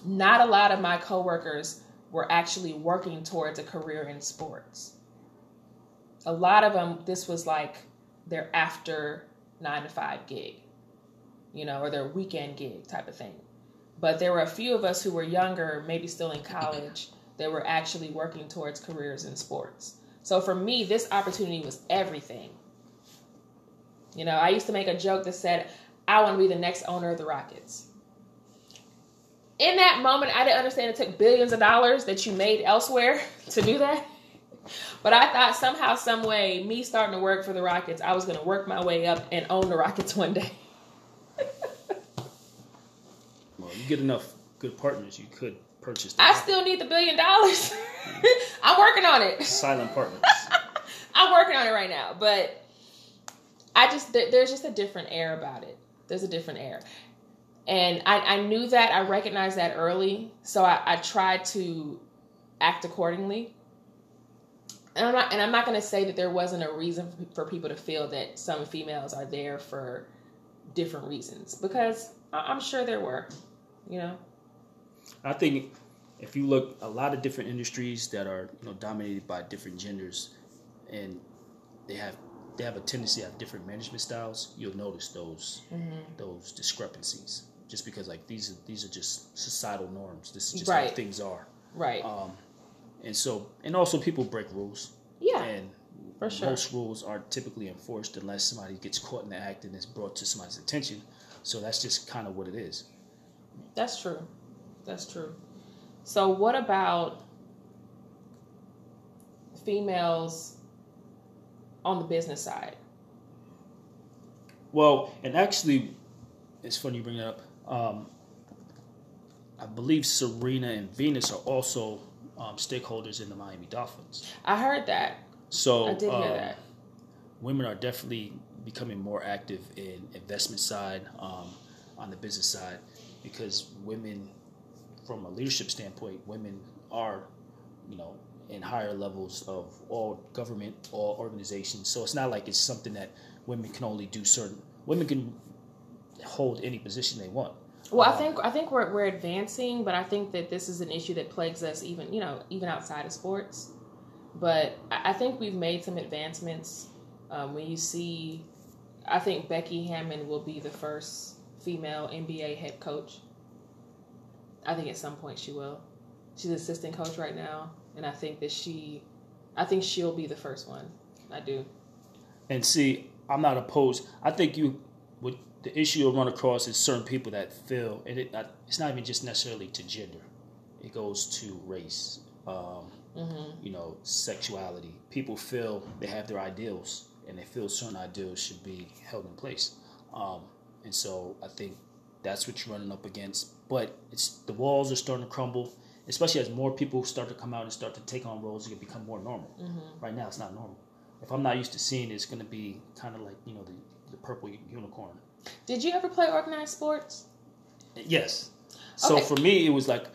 Not a lot of my coworkers were actually working towards a career in sports. A lot of them, this was like their after nine to five gig, you know, or their weekend gig type of thing. But there were a few of us who were younger, maybe still in college, that were actually working towards careers in sports. So for me, this opportunity was everything. You know, I used to make a joke that said, I want to be the next owner of the Rockets. In that moment, I didn't understand it took billions of dollars that you made elsewhere [LAUGHS] to do that. But I thought somehow, some way, me starting to work for the Rockets, I was going to work my way up and own the Rockets one day. Well, you get enough good partners, you could purchase. The I still need the billion dollars. [LAUGHS] I'm working on it. silent partners. [LAUGHS] I'm working on it right now, but I just there, there's just a different air about it. There's a different air, and I, I knew that. I recognized that early, so I, I tried to act accordingly. And I'm not and I'm not going to say that there wasn't a reason for people to feel that some females are there for different reasons because I'm sure there were, you know. I think if you look a lot of different industries that are you know dominated by different genders, and they have they have a tendency to have different management styles, you'll notice those those discrepancies. Just because like these are these are just societal norms. This is just how things are. Right. Um, and so and also people break rules. Yeah, and for sure. most rules aren't typically enforced unless somebody gets caught in the act and is brought to somebody's attention. So that's just kind of what it is. That's true. That's true. So what about females on the business side? Well, and actually, it's funny you bring that up. Um, I believe Serena and Venus are also um, stakeholders in the Miami Dolphins. I heard that. So I did hear um, that. Women are definitely becoming more active in investment side, um, on the business side, because women, from a leadership standpoint, women are, you know, in higher levels of all government, all organizations. So it's not like it's something that women can only do certain. Women can hold any position they want. Well, I Um, think I think we're we're advancing, but I think that this is an issue that plagues us even you know even outside of sports. But I think we've made some advancements. Um, when you see, I think Becky Hammon will be the first female NBA head coach. I think at some point she will. She's assistant coach right now, and I think that she, I think she'll be the first one. I do. And see, I'm not opposed. I think you, what the issue you'll run across is certain people that feel, and it, it's not even just necessarily to gender. It goes to race, um, you know, sexuality. People feel they have their ideals, and they feel certain ideals should be held in place. Um, and so I think that's what you're running up against. But it's the walls are starting to crumble, especially as more people start to come out and start to take on roles. Can become more normal. Right now, it's not normal. If I'm not used to seeing it, it's going to be kind of like you know the, the purple unicorn. Did you ever play organized sports? Yes. So Okay. for me, it was like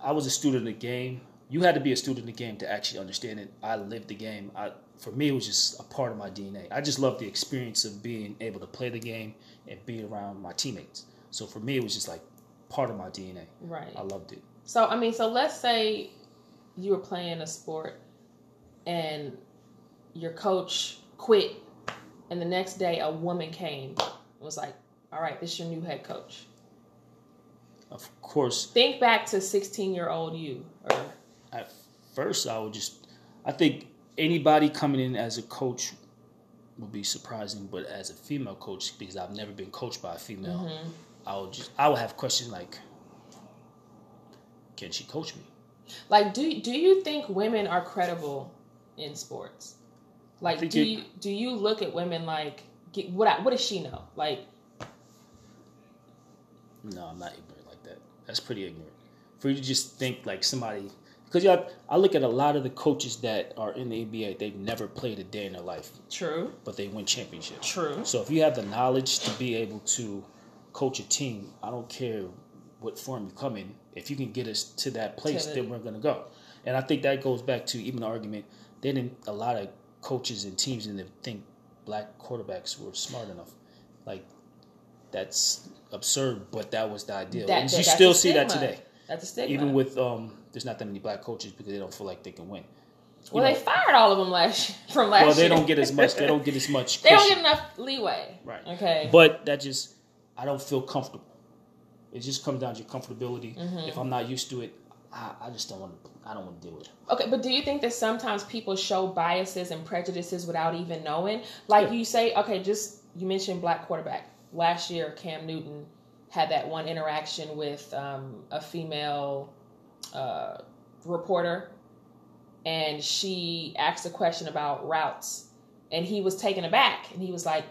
I was a student of the game. You had to be a student of the game to actually understand it. I lived the game. I for me, it was just a part of my DNA. I just loved the experience of being able to play the game and be around my teammates. So for me, it was just like part of my DNA. Right. I loved it. So I mean, so let's say you were playing a sport and your coach quit, and the next day a woman came was like, "All right, this is your new head coach." Of course, Think back to sixteen-year-old you, or at first I would just I think anybody coming in as a coach would be surprising, but as a female coach, because I've never been coached by a female, mm-hmm. I would just I would have questions like, Can she coach me? like, do do you think women are credible in sports? Like, do it- you do you look at women like get, what I- what does she know? Like, No, I'm not ignorant like that. That's pretty ignorant. For you to just think like somebody because yeah, I look at a lot of the coaches that are in the NBA, they've never played a day in their life, true, but they win championships. true, So if you have the knowledge to be able to coach a team, I don't care what form you come in. If you can get us to that place, the- then we're going to go. And I think that goes back to even the argument. They didn't. A lot of coaches and teams didn't think black quarterbacks were smart enough. Like that's absurd, but that was the ideal. That- and that- you still see that today. that's a stigma. Even with um, there's not that many black coaches because they don't feel like they can win. You well, know, they fired all of them last [LAUGHS] from last well, they year. don't get as much. They don't get as much. [LAUGHS] They don't get enough leeway. Right. Okay. But that just, I don't feel comfortable. It just comes down to your comfortability. Mm-hmm. If I'm not used to it, I, I just don't want to. I don't want to with it. okay, but do you think that sometimes people show biases and prejudices without even knowing? Like Yeah. you say, okay, just you mentioned black quarterback. Last year, Cam Newton had that one interaction with um, a female uh, reporter, and she asked a question about routes, and he was taken aback, and he was like,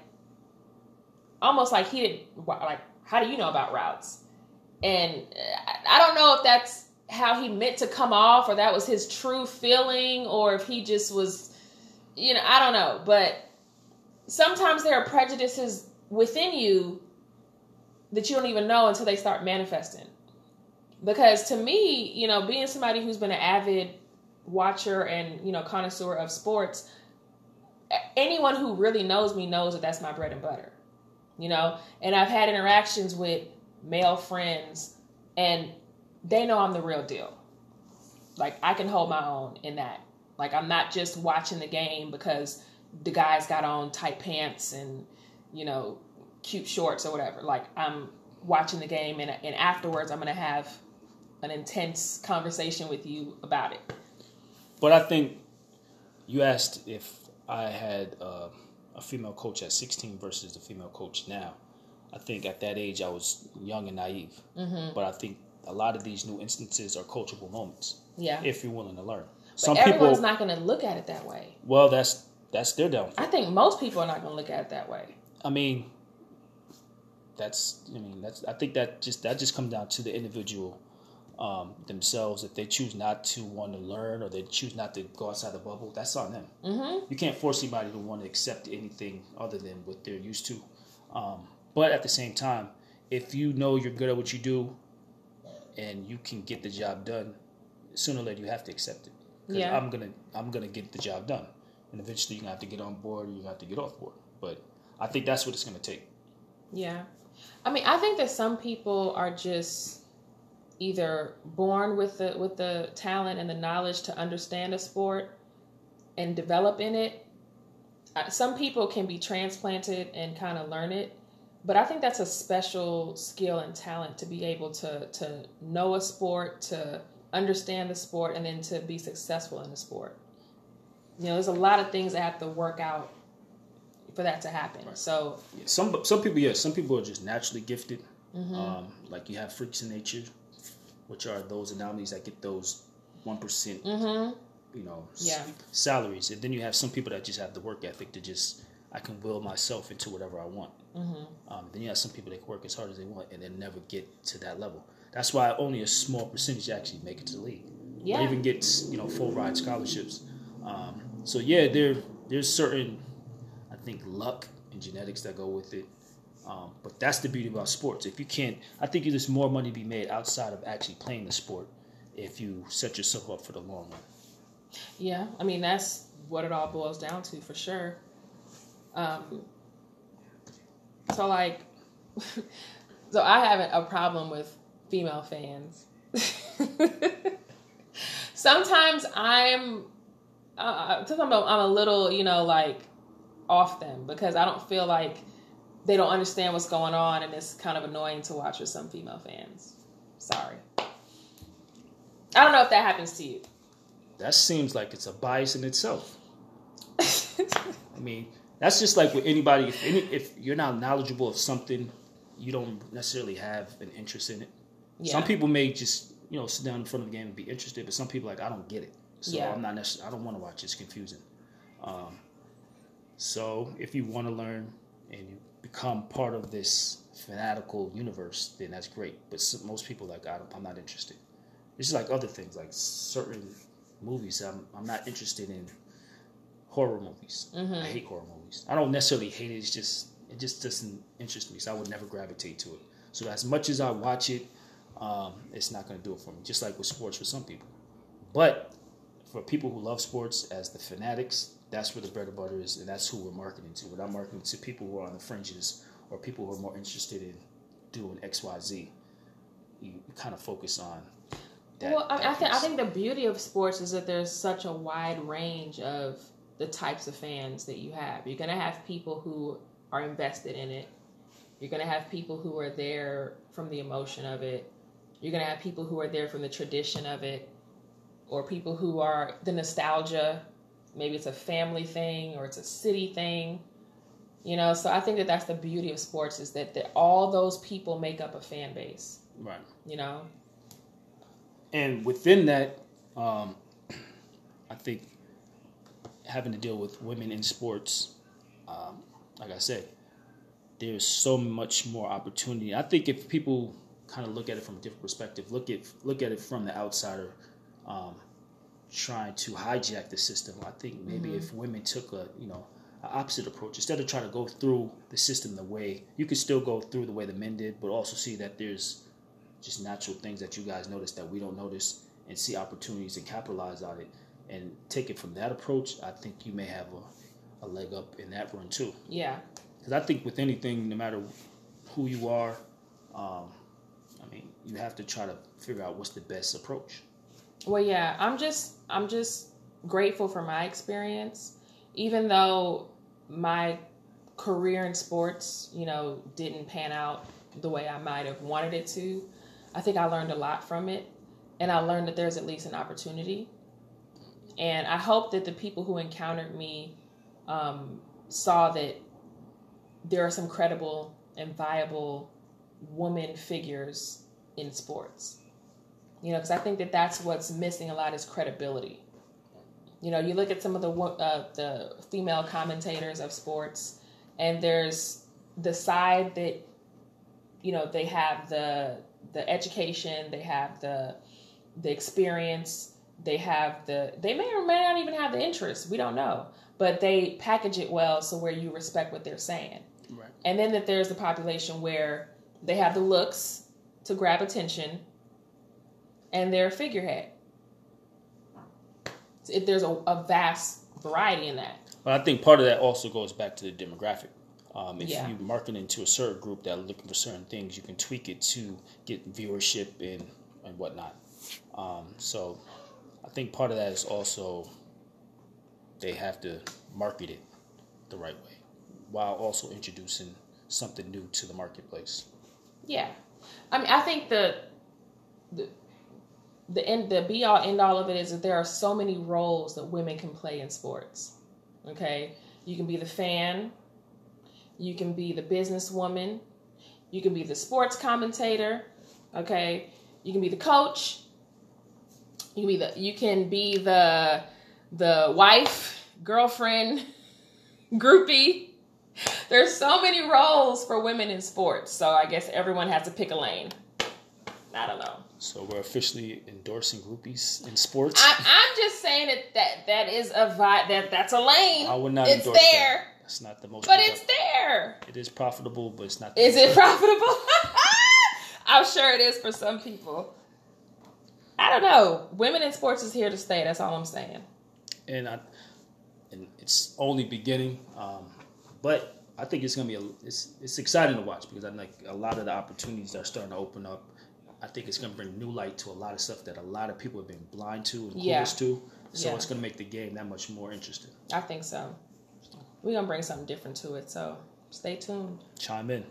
almost like he didn't like. How do you know about routes? And uh, I don't know if that's how he meant to come off, or that was his true feeling, or if he just was, you know, I don't know. But sometimes there are prejudices within you that you don't even know until they start manifesting. Because to me, you know, being somebody who's been an avid watcher and you know connoisseur of sports, anyone who really knows me knows that that's my bread and butter. You know, and I've had interactions with male friends, and they know I'm the real deal. Like I can hold my own in that. Like I'm not just watching the game because the guys got on tight pants and you know cute shorts or whatever. Like I'm watching the game and and afterwards I'm gonna have an intense conversation with you about it. but I think you asked if I had uh, a female coach at 16 versus the female coach now. I think at that age I was young and naive, mm-hmm. but I think a lot of these new instances are coachable moments. Yeah, if you're willing to learn. But Some everyone's people, not going to look at it that way. Well, that's that's their downfall. I think most people are not going to look at it that way. I mean, that's I mean that's I think that just that just comes down to the individual um, themselves. If they choose not to want to learn or they choose not to go outside the bubble, that's on them. Mm-hmm. You can't force anybody to want to accept anything other than what they're used to. Um, but at the same time, if you know you're good at what you do and you can get the job done, sooner or later you have to accept it. Yeah. I'm gonna I'm gonna get the job done, and eventually you're gonna have to get on board. Or you're gonna have to get off board. But I think that's what it's gonna take. Yeah, I mean, I think that some people are just either born with the with the talent and the knowledge to understand a sport and develop in it. Some people can be transplanted and kind of learn it, but I think that's a special skill and talent to be able to to know a sport, to understand the sport, and then to be successful in the sport. You know, there's a lot of things that have to work out for that to happen. Right. So yeah, some some people, yeah, some people are just naturally gifted. Mm-hmm. Um, like you have freaks in nature, which are those anomalies that get those one mm-hmm. you know, yeah. salaries, and then you have some people that just have the work ethic to just I can will myself into whatever I want. Mm-hmm. Um, then you have some people that work as hard as they want and then never get to that level. That's why only a small percentage actually make it to the league, yeah. or even get you know full ride scholarships. Um, so yeah, there there's certain I think luck and genetics that go with it. Um, but that's the beauty about sports. If you can't, I think there's more money to be made outside of actually playing the sport if you set yourself up for the long run. Yeah, I mean that's what it all boils down to for sure. Um, so like, [LAUGHS] so I have a problem with female fans. [LAUGHS] sometimes I'm, uh, sometimes I'm a little, you know, like off them because I don't feel like they don't understand what's going on and it's kind of annoying to watch with some female fans. Sorry. I don't know if that happens to you. That seems like it's a bias in itself. [LAUGHS] I mean, that's just like with anybody. If any, if you're not knowledgeable of something, you don't necessarily have an interest in it. Yeah. Some people may just you know sit down in front of the game and be interested, but some people like I don't get it, so yeah. I'm not necessarily. I don't want to watch. It's confusing. Um, so if you want to learn and you become part of this fanatical universe, then that's great. But most people like I am not interested. It's just like other things, like certain movies. I'm I'm not interested in horror movies. Mm-hmm. I hate horror movies. I don't necessarily hate it. It's just it just doesn't interest me. So I would never gravitate to it. So as much as I watch it, um, it's not going to do it for me. Just like with sports for some people, but for people who love sports as the fanatics, that's where the bread and butter is, and that's who we're marketing to. We're not marketing to people who are on the fringes or people who are more interested in doing X, Y, Z. You, kind of focus on. That, well, I, think I think the beauty of sports is that there's such a wide range of the types of fans that you have. You're gonna have people who are invested in it. You're gonna have people who are there from the emotion of it. You're gonna have people who are there from the tradition of it, or people who are the nostalgia maybe it's a family thing or it's a city thing you know so i think that that's the beauty of sports is that, that all those people make up a fan base right you know and within that um, [CLEARS THROAT] i think having to deal with women in sports um, like i said there's so much more opportunity i think if people kind of look at it from a different perspective look at look at it from the outsider um, trying to hijack the system. I think maybe mm-hmm. if women took a you know an opposite approach instead of trying to go through the system the way you could still go through the way the men did, but also see that there's just natural things that you guys notice that we don't notice and see opportunities and capitalize on it and take it from that approach. I think you may have a, a leg up in that run too. Yeah. Because I think with anything, no matter who you are, um, I mean, you have to try to figure out what's the best approach. Well, yeah, I'm just I'm just grateful for my experience, even though my career in sports, you know, didn't pan out the way I might have wanted it to. I think I learned a lot from it, and I learned that there's at least an opportunity. And I hope that the people who encountered me um, saw that there are some credible and viable woman figures in sports. You know, because I think that that's what's missing a lot is credibility. You know, you look at some of the uh, the female commentators of sports, and there's the side that, you know, they have the the education, they have the the experience, they have the they may or may not even have the interest. We don't know, but they package it well so where you respect what they're saying. Right. And then that there's the population where they have the looks to grab attention, and they're a figurehead. If there's a, a vast variety in that. But I think part of that also goes back to the demographic. Um, if Yeah. you market into a certain group that are looking for certain things, you can tweak it to get viewership and and whatnot. Um, so I think part of that is also they have to market it the right way while also introducing something new to the marketplace. Yeah, I mean, I think the the the end, the be all end all of it is that there are so many roles that women can play in sports. Okay, you can be the fan, you can be the businesswoman, you can be the sports commentator. Okay, you can be the coach. You can be the you can be the the wife, girlfriend, [LAUGHS] groupie. There's so many roles for women in sports, so I guess everyone has to pick a lane. I don't know. So we're officially endorsing groupies in sports. I, I'm just saying that that that is a vibe that that's a lane. I would not It's endorse there, that. That's not the most. but it's there. It is profitable, but it's not. The Is it profitable? [LAUGHS] I'm sure it is for some people. I don't know. Women in sports is here to stay. That's all I'm saying. And I, and it's only beginning. Um, but I think it's gonna be a, it's it's exciting to watch because I like a lot of the opportunities are starting to open up. I think it's gonna bring new light to a lot of stuff that a lot of people have been blind to and clueless to. So yeah. it's gonna make the game that much more interesting. I think so. We're gonna bring something different to it. So stay tuned. Chime in.